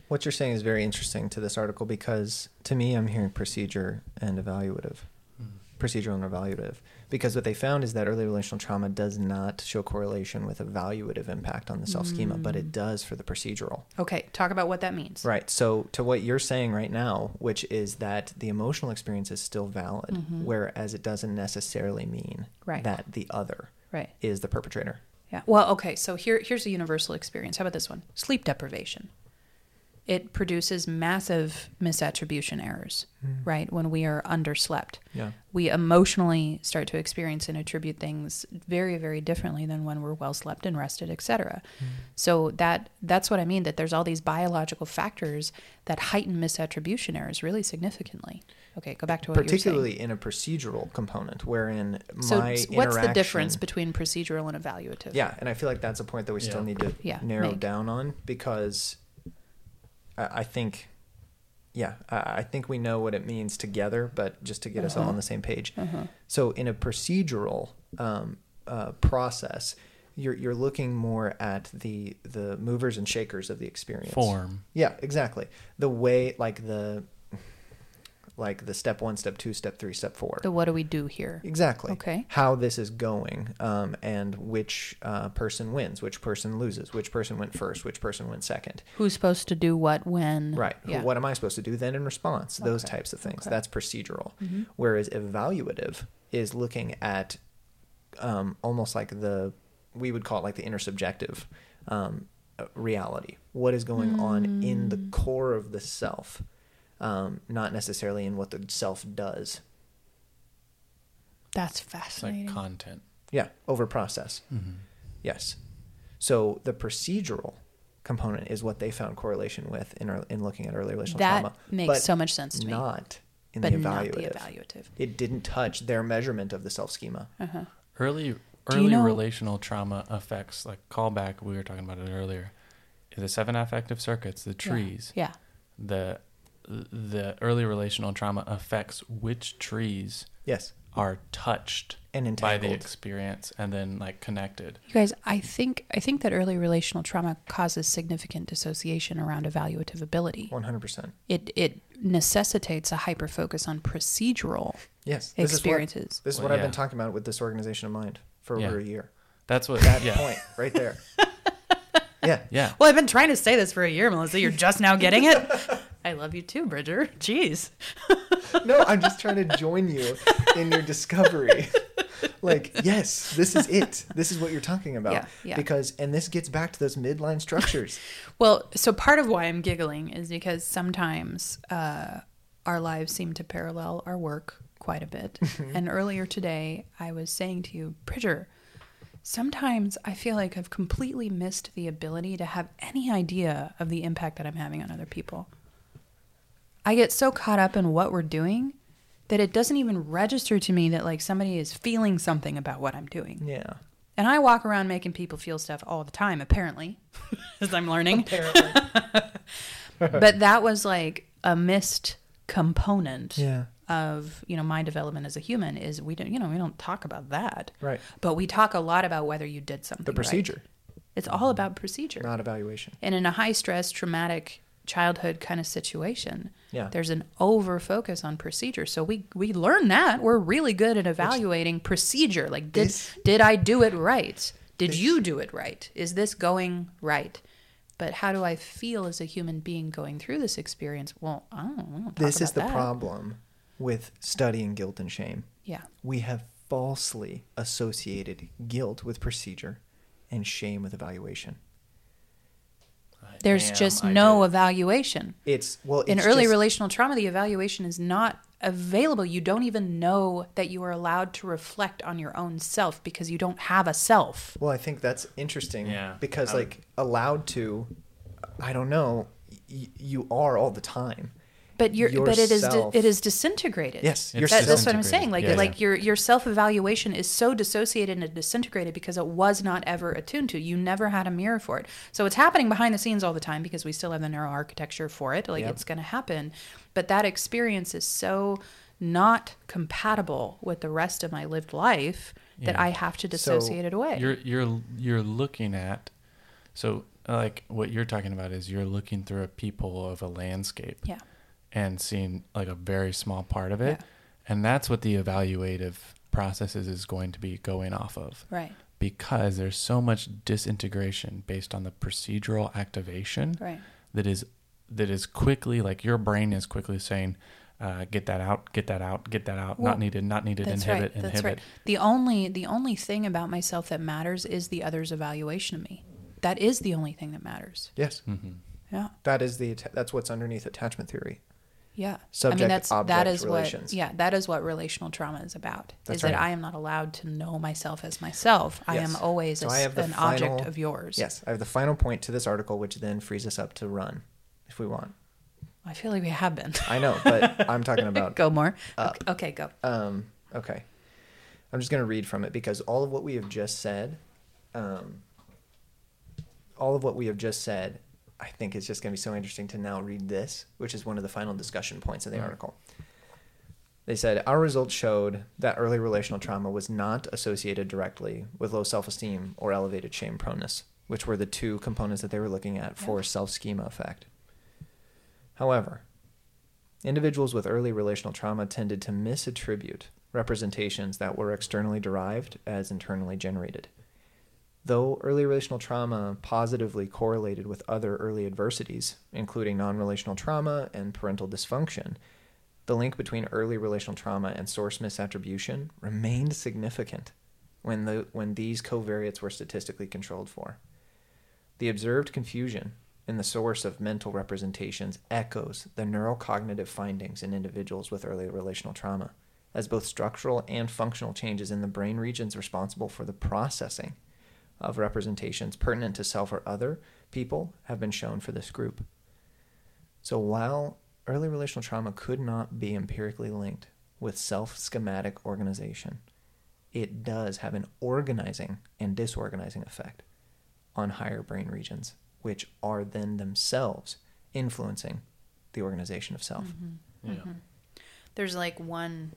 What you're saying is very interesting to this article because to me, I'm hearing procedure and evaluative, procedural and evaluative. Because what they found is that early relational trauma does not show correlation with evaluative impact on the self schema, but it mm. does for the procedural. Okay, talk about what that means. Right. So, to what you're saying right now, which is that the emotional experience is still valid, mm-hmm. whereas it doesn't necessarily mean Right. that the other Right. is the perpetrator. Yeah. Well, okay. So here, here's a universal experience. How about this one? Sleep deprivation. It produces massive misattribution errors, hmm. right? When we are underslept, Yeah. we emotionally start to experience and attribute things very, very differently than when we're well slept and rested, etc. Hmm. So that that's what I mean. That there's all these biological factors that heighten misattribution errors really significantly. Okay, go back to what Particularly in a procedural component, wherein you. So my s- what's the difference between procedural and evaluative? Yeah, and I feel like that's a point that we still need to Yeah, narrow make. down on because I, I think, yeah, I, I think we know what it means together, but just to get us all Uh-huh. on the same page. Uh-huh. So in a procedural um, uh, process, you're you're looking more at the the movers and shakers of the experience. Form. Yeah, exactly. The way, like the, like the step one, step two, step three, step four. So what do we do here? Exactly. Okay. How this is going, um, and which uh, person wins, which person loses, which person went first, which person went second. Who's supposed to do what when? Right. Yeah. What am I supposed to do then in response? Those types of things. Okay. That's procedural. Mm-hmm. Whereas evaluative is looking at um, almost like the, we would call it like the intersubjective um, uh, reality. What is going on in the Mm. core of the self, um, not necessarily in what the self does. That's It's like fascinating. content. Yeah. Over process. Mm-hmm. Yes. So the procedural component is what they found correlation with in, ear- in looking at early relational that trauma. makes but so much sense to me. Not in but the not evaluative. the evaluative. It didn't touch their measurement of the self schema. Uh-huh. Early you early know- relational trauma affects like callback. We were talking about it earlier. The seven affective circuits, the trees. Yeah. The the early relational trauma affects which trees Yes. are touched And by the experience and then like connected. You guys, I think I think that early relational trauma causes significant dissociation around evaluative ability. 100%. It it necessitates a hyper focus on procedural Yes. This experiences. Is what, this is Well, what I've yeah. been talking about with this organization of mind for Yeah. over a year. That's what That yeah. point right there. yeah. Yeah. well, I've been trying to say this for a year, Melissa. You're just now getting it. I love you too, Bridger. Jeez. No, I'm just trying to join you in your discovery. like, yes, this is it. This is what you're talking about. Yeah, yeah. Because, and this gets back to those midline structures. Well, so part of why I'm giggling is because sometimes uh, our lives seem to parallel our work quite a bit. and earlier today, I was saying to you, Bridger, sometimes I feel like I've completely missed the ability to have any idea of the impact that I'm having on other people. I get so caught up in what we're doing that it doesn't even register to me that like somebody is feeling something about what I'm doing. yeah. And I walk around making people feel stuff all the time, apparently, as I'm learning. Apparently. but that was like a missed component yeah. of you know my development as a human is we don't you know we don't talk about that Right. but we talk a lot about whether you did something The right. procedure, it's all about procedure not evaluation. and in a high stress traumatic childhood kind of situation. Yeah. there's an over focus on procedure. So we we learn that. We're really good at evaluating procedure. Like did This- did i do it right? Did This- you do it right? Is this going right? But how do i feel as a human being going through this experience? Well i don't, we don't This is the that. problem with studying guilt and shame. yeah. We have falsely associated guilt with procedure and shame with evaluation. There's Damn, just I no did. evaluation It's, well, in early just- relational trauma the evaluation is not available you don't even know that you are allowed to reflect on your own self because you don't have a self Well, I think that's interesting. Yeah. Because, I would- like, allowed to, I don't know, y- you are all the time. But you're but it is Yourself. it is disintegrated Yes, It's you're That, that's what I'm saying. Like, Yeah, like yeah. your your self evaluation is so dissociated and disintegrated because it was not ever attuned to. You never had a mirror for it. So it's happening behind the scenes all the time because we still have the neural architecture for it. Like Yep. it's going to happen, but that experience is so not compatible with the rest of my lived life that Yeah. I have to dissociate it away. You're you're you're looking at so like what you're talking about is you're looking through a peephole of a landscape yeah, and seeing like a very small part of it. Yeah. And that's what the evaluative processes is going to be going off of. right, Because there's so much disintegration based on the procedural activation right. that is that is quickly like your brain is quickly saying, uh, get that out, get that out, get that out, Well, not needed, not needed, That's inhibit, right. That's inhibit. right. The only the only thing about myself that matters is the other's evaluation of me. That is the only thing that matters. yes, hmm Yeah. that is the, that's what's underneath attachment theory. Yeah. I mean that's that object is relations. what yeah, that is what relational trauma is about. That's is that. I am not allowed to know myself as myself. I am always So a I s have the an object of yours. Yes, I have the final point to this article, which then frees us up to run if we want. I feel like we have been. I know, but I'm talking about go more. up. Okay, go. Um, okay. I'm just going to read from it because all of what we have just said, um, all of what we have just said, I think it's just going to be so interesting to now read this, which is one of the final discussion points of the Mm. article. They said our results showed that early relational trauma was not associated directly with low self esteem or elevated shame proneness, which were the two components that they were looking at for self schema effect. However, Individuals with early relational trauma tended to misattribute representations that were externally derived as internally generated. Though early relational trauma positively correlated with other early adversities, including non relational trauma and parental dysfunction, the link between early relational trauma and source misattribution remained significant when, the, when these covariates were statistically controlled for. The observed confusion in the source of mental representations echoes the neurocognitive findings in individuals with early relational trauma, as both structural and functional changes in the brain regions responsible for the processing of representations pertinent to self or other people have been shown for this group. So while early relational trauma could not be empirically linked with self schematic organization, it does have an organizing and disorganizing effect on higher brain regions, which are then themselves influencing the organization of self. Mm-hmm. Yeah. There's like one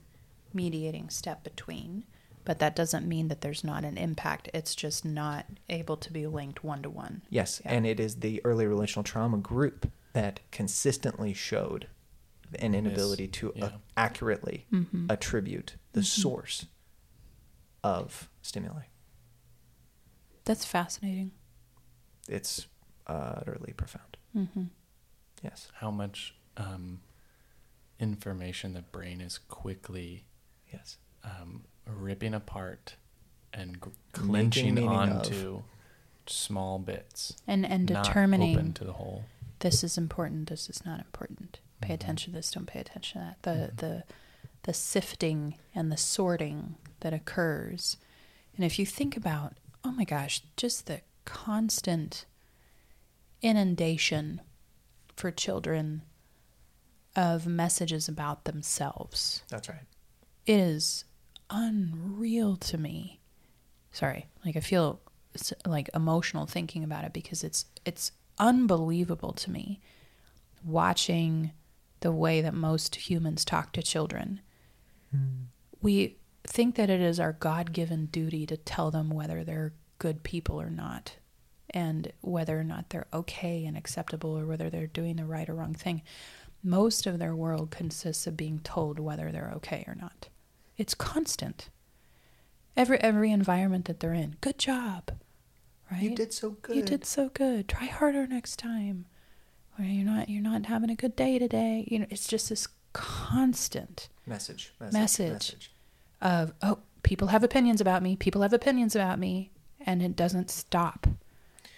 mediating step between, but that doesn't mean that there's not an impact. It's just not able to be linked one to one. Yes, Yeah. and it is the early relational trauma group that consistently showed an inability to yeah. uh, accurately Mm-hmm. attribute the source of stimuli. That's fascinating. It's utterly profound. Mm-hmm. Yes, How much um, information the brain is quickly yes. um, ripping apart and g- Making clinching meaning of. onto small bits, And and not determining open to the whole. this is important, this is not important. Pay Mhm. attention to this, don't pay attention to that. The Mhm. the the sifting and the sorting that occurs. And if you think about, oh my gosh, just the constant inundation for children of messages about themselves. That's right. It is unreal to me. Sorry, like I feel like emotional thinking about it because it's it's unbelievable to me watching the way that most humans talk to children. Hmm. We think that it is our God-given duty to tell them whether they're good people or not and whether or not they're okay and acceptable or whether they're doing the right or wrong thing. Most of their world consists of being told whether they're okay or not. It's constant. Every every environment that they're in. Good job. Right? You did so good. You did so good. Try harder next time. Or you're not you're not having a good day today. You know, it's just this constant Message. Message. Message. message. of oh, people have opinions about me. People have opinions about me, and it doesn't stop.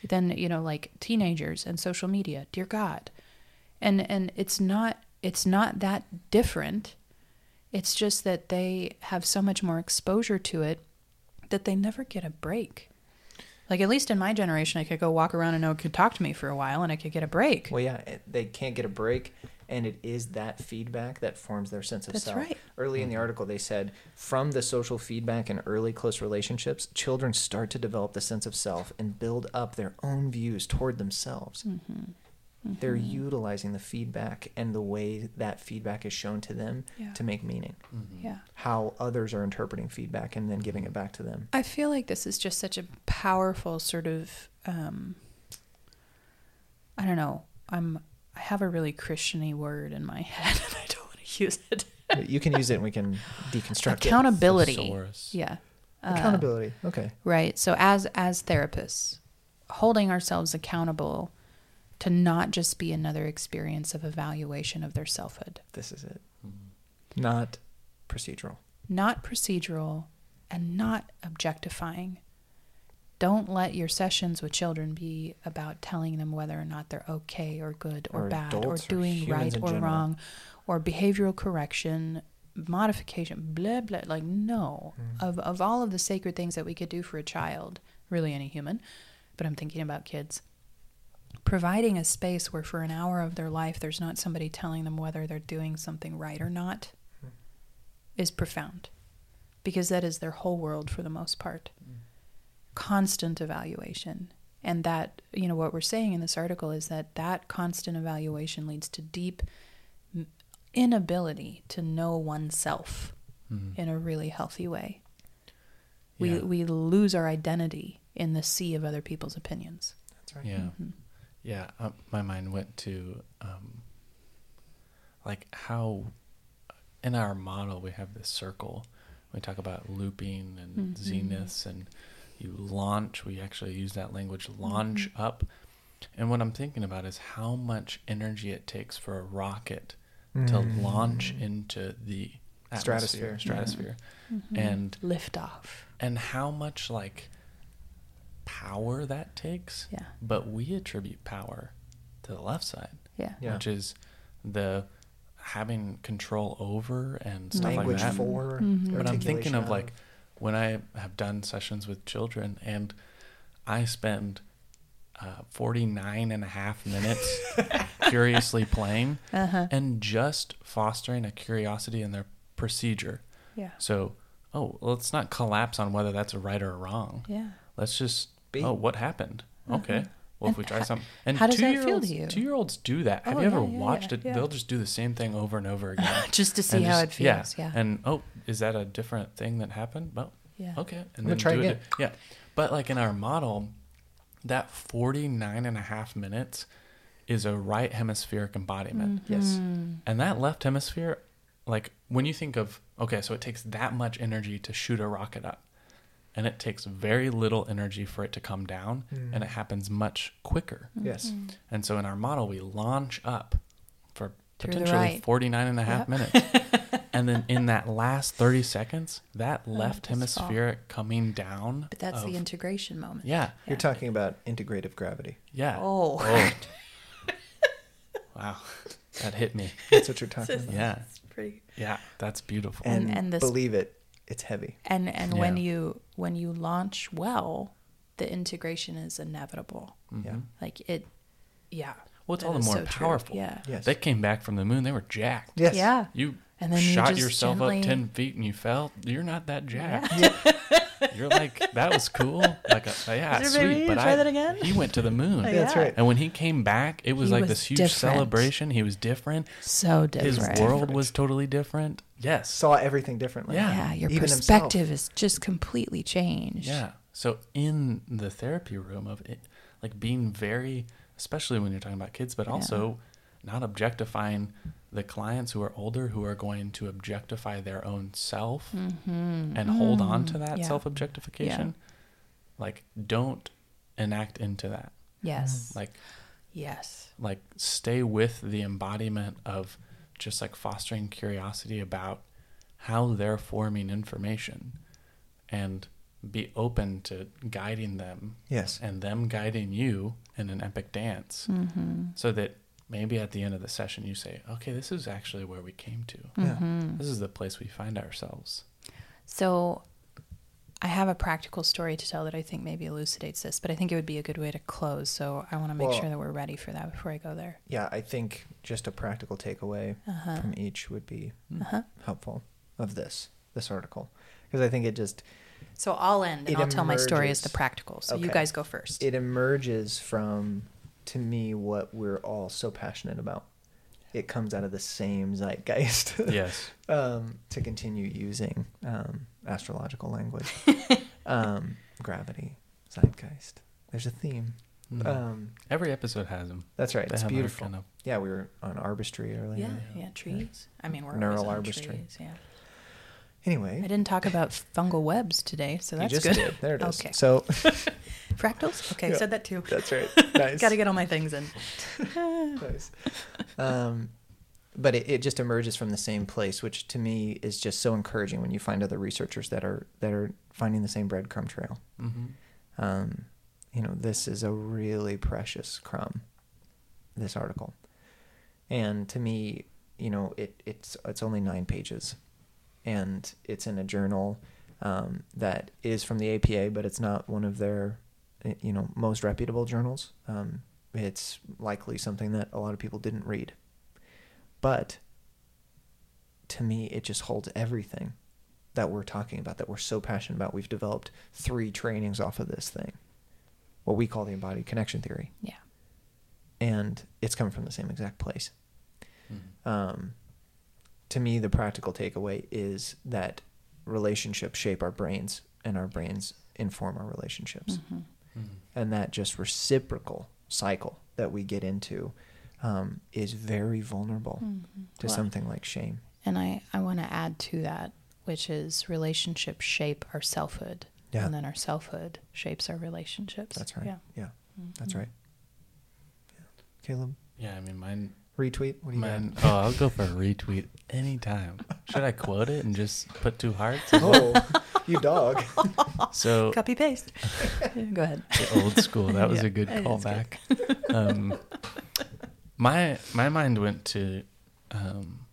Then you know, like teenagers and social media. Dear God, and and it's not it's not that different. It's just that they have so much more exposure to it that they never get a break. Like at least in my generation, I could go walk around and no one could talk to me for a while, and I could get a break. Well, yeah, they can't get a break, and it is that feedback that forms their sense of That's self. right. Early in the article, they said from the social feedback and early close relationships, children start to develop the sense of self and build up their own views toward themselves. Mm-hmm. They're utilizing the feedback and the way that feedback is shown to them Yeah. to make meaning. Mhm. Yeah. How others are interpreting feedback and then giving it back to them. I feel like this is just such a powerful sort of um I don't know. I'm I have a really Christiany word in my head and I don't want to use it. you can use it and we can deconstruct it. Accountability. Thesaurus. Yeah. Uh, Accountability. Okay. Right. So as as therapists, holding ourselves accountable to not just be another experience of evaluation of their selfhood. This is it. Mhm. Not procedural. not procedural and not objectifying. Don't let your sessions with children be about telling them whether or not they're okay or good or, Or bad or adults or doing right or general. wrong or behavioral correction, modification, blah blah like no. Mm. Of of all of the sacred things that we could do for a child, really any human, but I'm thinking about kids. Providing a space where for an hour of their life there's not somebody telling them whether they're doing something right or not is profound because that is their whole world for the most part. Constant evaluation. And that, you know, what we're saying in this article is that that constant evaluation leads to deep inability to know oneself Mhm. in a really healthy way. We, Yeah. we lose our identity in the sea of other people's opinions. That's right. Yeah. Mhm. Yeah, uh, my mind went to um, like how in our model we have this circle. We talk about looping and Mhm. zeniths and you launch. We actually use that language launch Mm-hmm. up. And what I'm thinking about is how much energy it takes for a rocket to Mm. launch into the Stratosphere. atmosphere, stratosphere, Mhm. and lift off. and how much like power that takes. Yeah. But we attribute power to the left side, Yeah. Yeah. which is the having control over and stuff Language like that. for. Mhm. But I'm thinking of like when I have done sessions with children and I spend uh, 49 and a half minutes curiously playing Uh-huh. and just fostering a curiosity in their procedure. Yeah. So, oh, let's not collapse on whether that's a right or a wrong. Yeah. Let's just, Be. oh, what happened? Okay. Uh-huh. Well, if we try ho- something, and how does that feel to two-year-olds- you? Two-year-olds do that. Have Oh, you ever yeah, yeah, watched yeah, it? yeah. They'll just do the same thing over and over again. Just to see And how just- it feels. Yeah. And oh, is that a different thing that happened? Well, yeah. okay. And gonna try do again. It. Yeah. But like in our model, that 49 and a half minutes is a right hemispheric embodiment. Yes. Mhm. And that left hemisphere, like when you think of, okay, so it takes that much energy to shoot a rocket up. And it takes very little energy for it to come down, Mm. and it happens much quicker. Yes. Mhm. And so in our model, we launch up for Through potentially right. 49 and a half Yep. minutes. and then in that last 30 seconds, that Oh, left just fall. hemispheric coming down. But that's of- the integration moment. Yeah. You're talking about integrative gravity. Yeah. Oh. wow. That hit me. That's what you're talking about. Yeah. It's pretty. Yeah. That's beautiful. And- And, and this- believe it, it's heavy. And and when you when you launch well, the integration is inevitable. Yeah. Mhm. Like it. Yeah. Well, it's all the more so true. powerful. Yeah. Yes. They came back from the moon. They were jacked. Yes. Yeah. You And then shot just yourself gently- up 10 feet and you fell. You're not that jacked. Yeah. You're like, that was cool. Like, uh, yeah, Is there sweet. baby? But Try I, that again? he went to the moon. Oh, That's right. And when he came back, it was He like was this huge different. celebration. He was different. So different. His different. world was totally different. Yes. Saw everything differently. Yeah. yeah, your Even himself. perspective is just completely changed. Yeah. So in the therapy room of it, like being very, especially when you're talking about kids, but Yeah. also not objectifying the clients who are older who are going to objectify their own self Mm-hmm. and hold on to that yeah. self objectification. Like, don't enact into that. Yes. Like, yes. like stay with the embodiment of just like fostering curiosity about how they're forming information and be open to guiding them Yes. and them guiding you in an epic dance Mm-hmm. so that maybe at the end of the session you say okay this is actually where we came to Yeah. Mm-hmm. this is the place we find ourselves So I have a practical story to tell that I think maybe elucidates this, but I think it would be a good way to close. So I want to make Well- sure that we're ready for that before I go there. Yeah, I think just a practical takeaway Uh-huh. from each would be Uh-huh. helpful of this this article because I think it just So I'll end and I'll tell my story as the practical. So you guys go first. it emerges from to me what we're all so passionate about. It comes out of the same zeitgeist. yes um, to continue using um, astrological language. um, gravity, zeitgeist. There's a theme. Mhm. Um, every episode has them that's right. They It's beautiful. kind of- Yeah, we were on arbistry earlier. yeah, yeah, trees. I mean, we're Neural always on arbistry. trees. Yeah. Anyway, I didn't talk about fungal webs today, so you that's just good. did. There it is. Okay. So Fractals? Okay, Yeah. said that too. that's right. Nice. Got to get all my things in. nice. Um, but it, it just emerges from the same place, which to me is just so encouraging when you find other researchers that are that are finding the same breadcrumb trail. Mhm. Um, you know, this is a really precious crumb. This article, and to me, you know, it it's it's only nine pages, and it's in a journal um, that is from the APA, but it's not one of their, eh, you know, most reputable journals. Um, it's likely something that a lot of people didn't read, but to me, it just holds everything that we're talking about, that we're so passionate about. We've developed three trainings off of this thing, what we call the embodied connection theory, Yeah. and it's coming from the same exact place. Mhm. Um, to me, the practical takeaway is that relationships shape our brains, and our brains inform our relationships Mhm. Mhm. and that just reciprocal cycle that we get into um, is very vulnerable Mhm. to Well, something like shame. And I, I want to add to that, which is relationships shape our selfhood. Yeah. And then our selfhood shapes our relationships. That's right. Yeah. Yeah, that's Mhm. right. Yeah. Caleb, Yeah, I mean, mine. Retweet. What do you mine got? oh, I'll go for a retweet anytime. Should I quote it and just put two hearts? Oh, you dog. So Copy paste. Go ahead. the old school. That was Yeah, a good it is callback. um, my my mind went to um,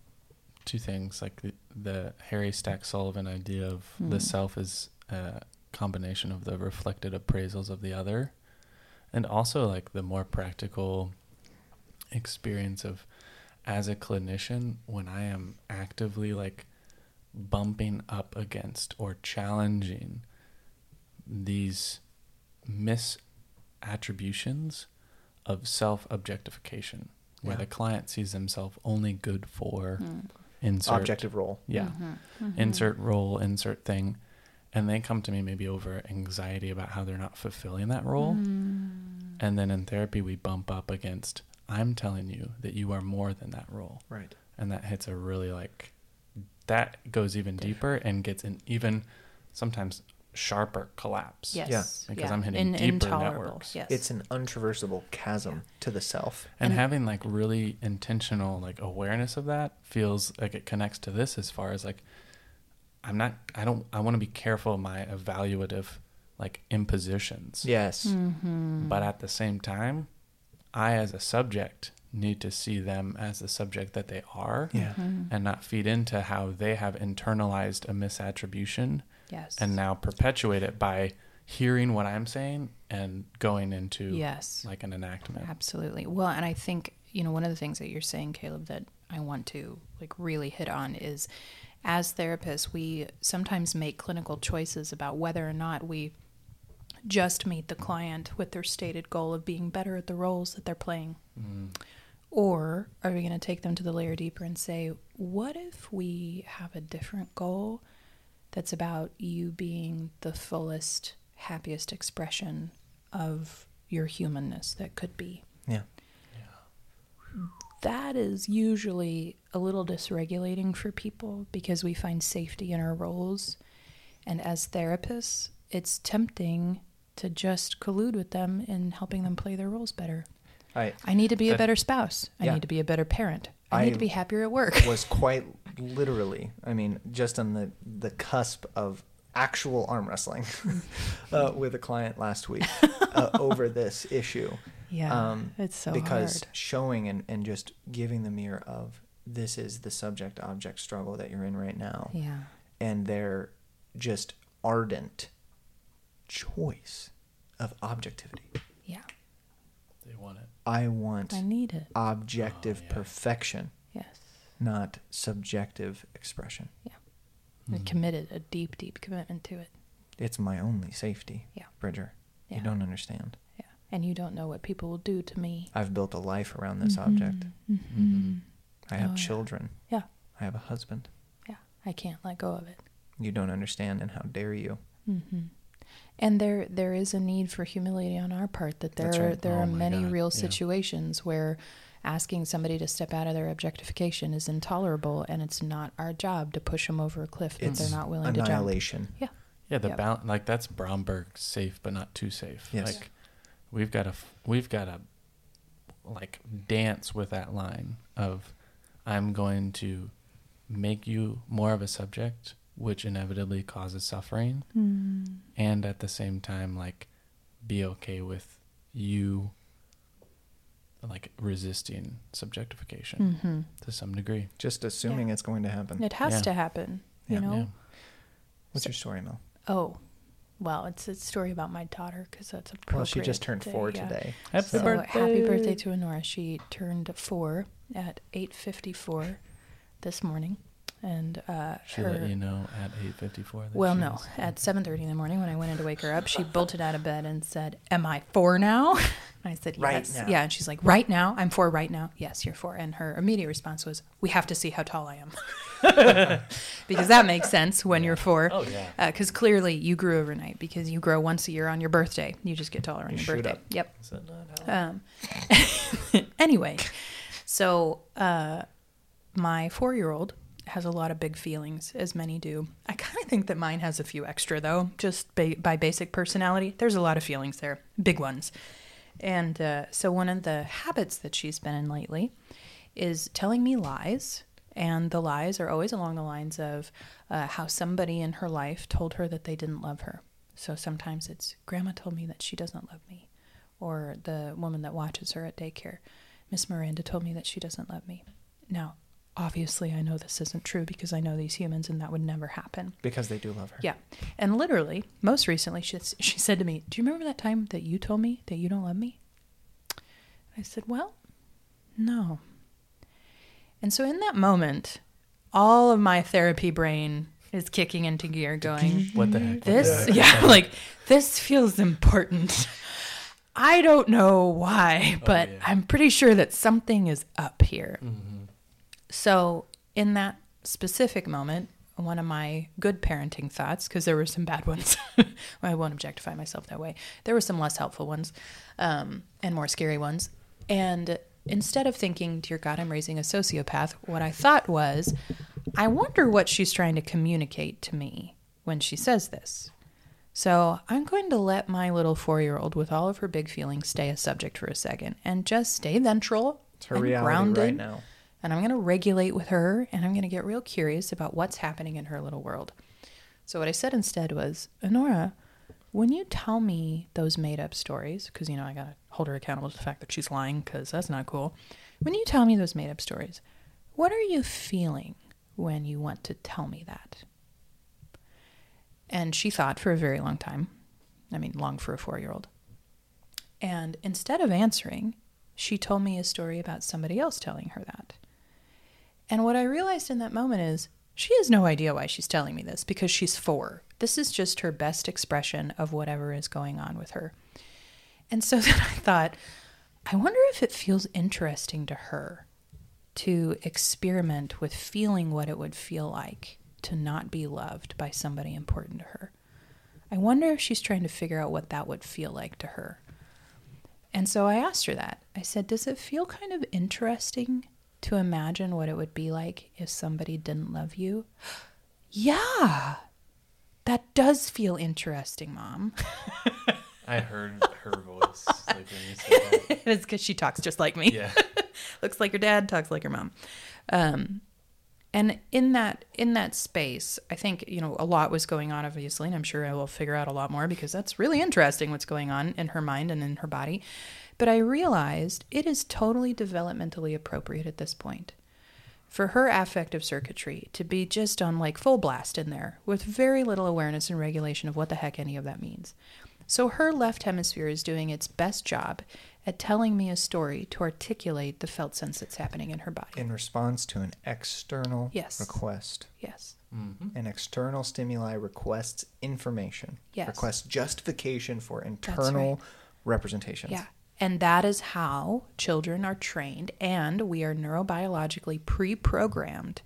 two things, like the, the Harry Stack Sullivan idea of the Hmm. self is a combination of the reflected appraisals of the other, and also like the more practical experience of as a clinician when I am actively like bumping up against or challenging these misattributions of self objectification, where the client sees themselves only good for Mm. insert Objective role. yeah Mhm. Mhm. insert role insert thing and they come to me maybe over anxiety about how they're not fulfilling that role Mm. and then in therapy we bump up against i'm telling you that you are more than that role Right. and that hits a really like that goes even deeper and gets an even sometimes sharper collapse Yes. because yeah. I'm hitting In- deeper intolerable. networks. Yes. It's an untraversable chasm to the self. and, And- having like really intentional like awareness of that feels like it connects to this as far as like i'm not i don't i want to be careful of my evaluative like impositions Yes. Mhm. but at the same time i as a subject need to see them as the subject that they are Yeah. Mhm. and not feed into how they have internalized a misattribution Yes. and now perpetuate it by hearing what i'm saying and going into Yes. like an enactment Absolutely. Well, and I think, you know, one of the things that you're saying, Caleb, that I want to like really hit on is as therapists, we sometimes make clinical choices about whether or not we just meet the client with their stated goal of being better at the roles that they're playing. Mm. Or are we going to take them to the layer deeper and say, what if we have a different goal that's about you being the fullest, happiest expression of your humanness that could be? Yeah. That is usually a little dysregulating for people because we find safety in our roles. And as therapists, it's tempting to just collude with them in helping them play their roles better. I I need to be a That- better spouse. I Yeah. need to be a better parent. I, I- need to be happier at work. was quite literally, I mean, just on the, the cusp of actual arm wrestling uh, with a client last week uh, over this issue. Yeah, Um, it's so because hard. showing and, and just giving the mirror of this is the subject object struggle that you're in right now. Yeah, and they're just ardent choice of objectivity. yeah. they want it I want I need it. objective Oh, yeah. perfection, Yes, not subjective expression. They're committed. A deep, deep commitment to it. It's my only safety, Yeah. Bridger. Yeah. You don't understand. Yeah, and you don't know what people will do to me. I've built a life around this object. Mhm. I have Oh, children. Yeah, I have a husband. yeah. I can't let go of it. You don't understand, and how dare you? hmm And there there is a need for humility on our part. That there That's are there Oh are many God, real yeah. situations where asking somebody to step out of their objectification is intolerable, and it's not our job to push them over a cliff that It's they're not willing to jump. annihilation. Yeah, Yeah, the Yep. balance like that's Bromberg safe but not too safe. Yes. Like we've got to we've got to like dance with that line of I'm going to make you more of a subject which inevitably causes suffering Mm. and at the same time like be okay with you like resisting subjectification hmm to some degree. Just assuming it's going to happen. It has Yeah. to happen. You Yeah. know. Yeah. What's your story, Mel? Oh, well, it's a story about my daughter because that's appropriate. Well, she just turned to- four yeah. today. Happy so birthday. happy birthday to Honora. She turned four at eight fifty four this morning, and uh, She her. let you know at 8:54 well, no, at seven thirty in the morning when I went in to wake her up, she bolted out of bed and said, "Am I four now?" I said, "Yes." Right now. Yeah, and she's like, "Right now? I'm four right now." Yes, you're four. And her immediate response was, "We have to see how tall I am," because that makes sense when you're four. Oh yeah. Because clearly you grew overnight because you grow once a year on your birthday. You just get taller on You your birthday. up. Yep. Is that not how- Um, anyway, So, uh, my four year old has a lot of big feelings, as many do. I kind of think that mine has a few extra, though, just ba- by basic personality. There's a lot of feelings there, big ones. And uh, so, one of the habits that she's been in lately is telling me lies. And the lies are always along the lines of uh, how somebody in her life told her that they didn't love her. So sometimes it's, Grandma told me that she doesn't love me. Or the woman that watches her at daycare, Miss Miranda told me that she doesn't love me. Now, obviously, I know this isn't true because I know these humans and that would never happen. Because they do love her. Yeah. And literally, most recently, she, she said to me, Do you remember that time that you told me that you don't love me? I said, Well, no. And so in that moment, all of my therapy brain is kicking into gear, going, What the heck? This, yeah, like, this feels important. I don't know why, oh, but yeah. I'm pretty sure that something is up here. Mm-hmm. So, in that specific moment, one of my good parenting thoughts, because there were some bad ones, I won't objectify myself that way. There were some less helpful ones um, and more scary ones. And instead of thinking, Dear God, I'm raising a sociopath, what I thought was, I wonder what she's trying to communicate to me when she says this. So I'm going to let my little four year old, with all of her big feelings, stay a subject for a second and just stay ventral It's her and reality grounded. right now. And I'm going to regulate with her and I'm going to get real curious about what's happening in her little world. So, what I said instead was, Honora, when you tell me those made up stories, because, you know, I got to hold her accountable to the fact that she's lying because that's not cool. When you tell me those made up stories, what are you feeling when you want to tell me that? And she thought for a very long time. I mean, long for a four year old. And instead of answering, she told me a story about somebody else telling her that. And what I realized in that moment is she has no idea why she's telling me this because she's four. This is just her best expression of whatever is going on with her. And so then I thought, I wonder if it feels interesting to her to experiment with feeling what it would feel like to not be loved by somebody important to her. I wonder if she's trying to figure out what that would feel like to her. And so I asked her that. I said, Does it feel kind of interesting to imagine what it would be like if somebody didn't love you? yeah, that does feel interesting, Mom. I heard her voice like when you said that. it's because she talks just like me. Yeah. looks like her dad, talks like her mom. Um, and in that in that space, I think you know a lot was going on, obviously, and I'm sure I will figure out a lot more because that's really interesting what's going on in her mind and in her body. But I realized it is totally developmentally appropriate at this point for her affective circuitry to be just on like full blast in there with very little awareness and regulation of what the heck any of that means. So her left hemisphere is doing its best job at telling me a story to articulate the felt sense that's happening in her body. In response to an external Yes. request. yes. Mm-hmm. An external stimuli requests information. Yes. Requests justification for internal representations. Yeah. And that is how children are trained, and we are neurobiologically pre programmed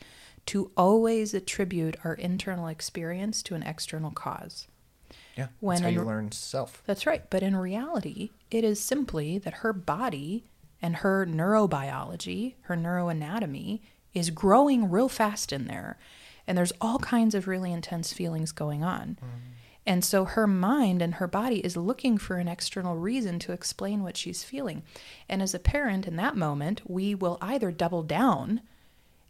to always attribute our internal experience to an external cause. Yeah. When That's how you learn self. That's right. But in reality, it is simply that her body and her neurobiology, her neuroanatomy, is growing real fast in there. And there's all kinds of really intense feelings going on. Mm-hmm. And so her mind and her body is looking for an external reason to explain what she's feeling. And as a parent in that moment, we will either double down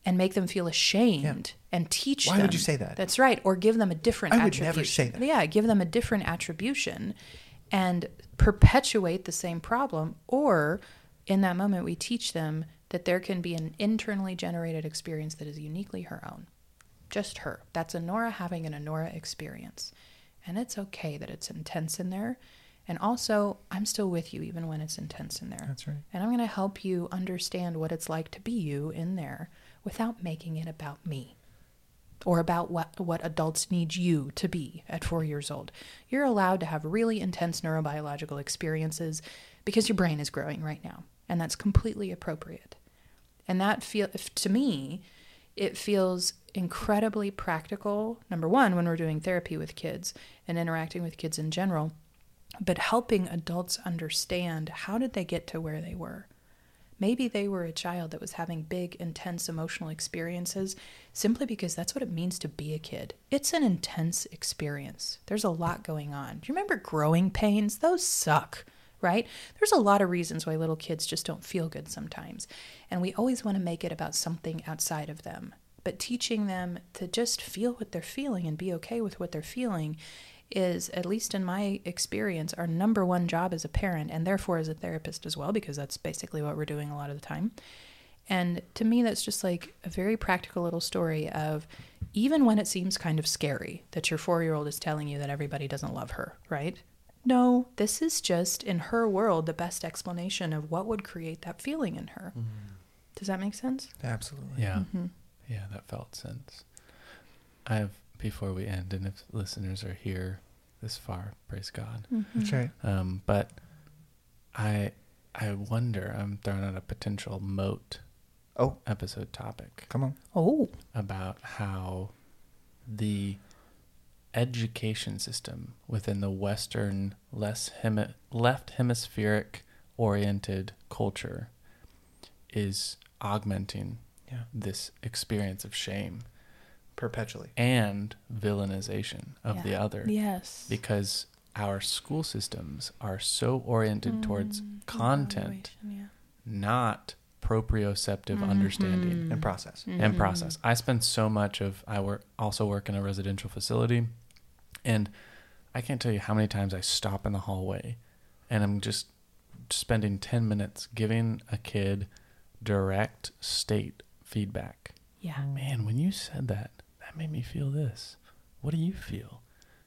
and make them feel ashamed and teach them. Why them. would you say that? That's right. Or give them a different I would attribution. never say that. Yeah, give them a different attribution and perpetuate the same problem. Or in that moment, we teach them that there can be an internally generated experience that is uniquely her own. Just her. That's Honora having an Honora experience. And it's okay that it's intense in there. And also, I'm still with you even when it's intense in there. That's right. And I'm going to help you understand what it's like to be you in there without making it about me or about what, what adults need you to be at four years old. You're allowed to have really intense neurobiological experiences because your brain is growing right now. And that's completely appropriate. And that feel to me, it feels incredibly practical. Number one, when we're doing therapy with kids and interacting with kids in general, but helping adults understand how did they get to where they were. Maybe they were a child that was having big, intense emotional experiences simply because that's what it means to be a kid. It's an intense experience. There's a lot going on. Do you remember growing pains? Those suck, right? There's a lot of reasons why little kids just don't feel good sometimes. And we always want to make it about something outside of them. But teaching them to just feel what they're feeling and be okay with what they're feeling is, at least in my experience, our number one job as a parent and therefore as a therapist as well, because that's basically what we're doing a lot of the time. And to me, that's just like a very practical little story of even when it seems kind of scary that your four year old is telling you that everybody doesn't love her, right? No, this is just in her world the best explanation of what would create that feeling in her. Mm-hmm. Does that make sense? Absolutely. Yeah. Mhm. Yeah, that felt sense. I have before we end, and if listeners are here this far, praise God. That's right. Um, but I I wonder. I'm throwing out a potential moat Oh, episode topic come on. Oh, about how the education system within the Western, less hemi- left hemispheric oriented culture is augmenting Yeah. this experience of shame Perpetually. and villainization of the other yes. because our school systems are so oriented towards Mm, content, evaluation, not proprioceptive understanding And process. yeah. and process. I spend so much of I work also work in a residential facility and I can't tell you how many times I stop in the hallway and I'm just spending 10 minutes giving a kid direct state feedback. Yeah. Man, when you said that, that made me feel this. What do you feel?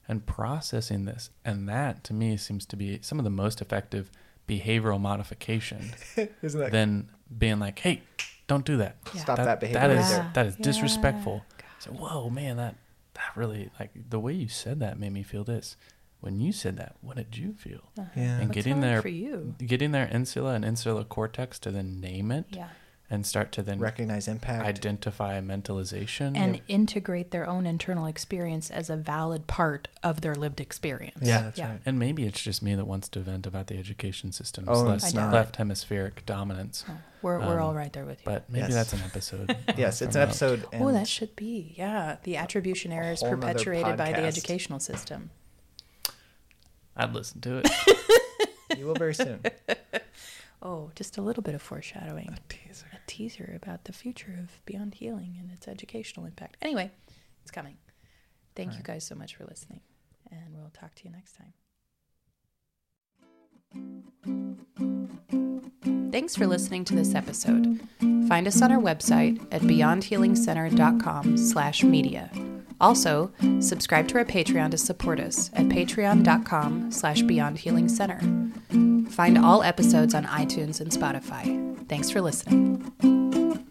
And processing this. And that to me seems to be some of the most effective behavioral modification Isn't that than being like, hey, don't do that. Yeah. Stop that, behavior That right is there. that is Yeah. disrespectful. God. So, whoa, man, that that really like the way you said that made me feel this. When you said that, what did you feel? Uh-huh. Yeah. And What's getting there, for you. getting their insula and insular cortex to then name it Yeah. And start to then Recognize impact. identify mentalization. And integrate their own internal experience as a valid part of their lived experience. yeah, that's Yeah. right. and maybe it's just me that wants to vent about the education system's Oh, less not. left hemispheric dominance. Oh, we're, we're Um, all right there with you. But maybe Yes. that's an episode. Yes, it's an a- episode. oh, that should be. Yeah. The attribution error is whole perpetuated by the educational system. I'd listen to it. You will very soon. Oh, just a little bit of foreshadowing. A teaser. Teaser about the future of Beyond Healing and its educational impact. Anyway, it's coming. Thank you Right. guys so much for listening, and we'll talk to you next time. Thanks for listening to this episode. Find us on our website at beyondhealingcenter.com slash media. Also, subscribe to our Patreon to support us at patreon.com slash beyondhealingcenter. Find all episodes on iTunes and Spotify. Thanks for listening.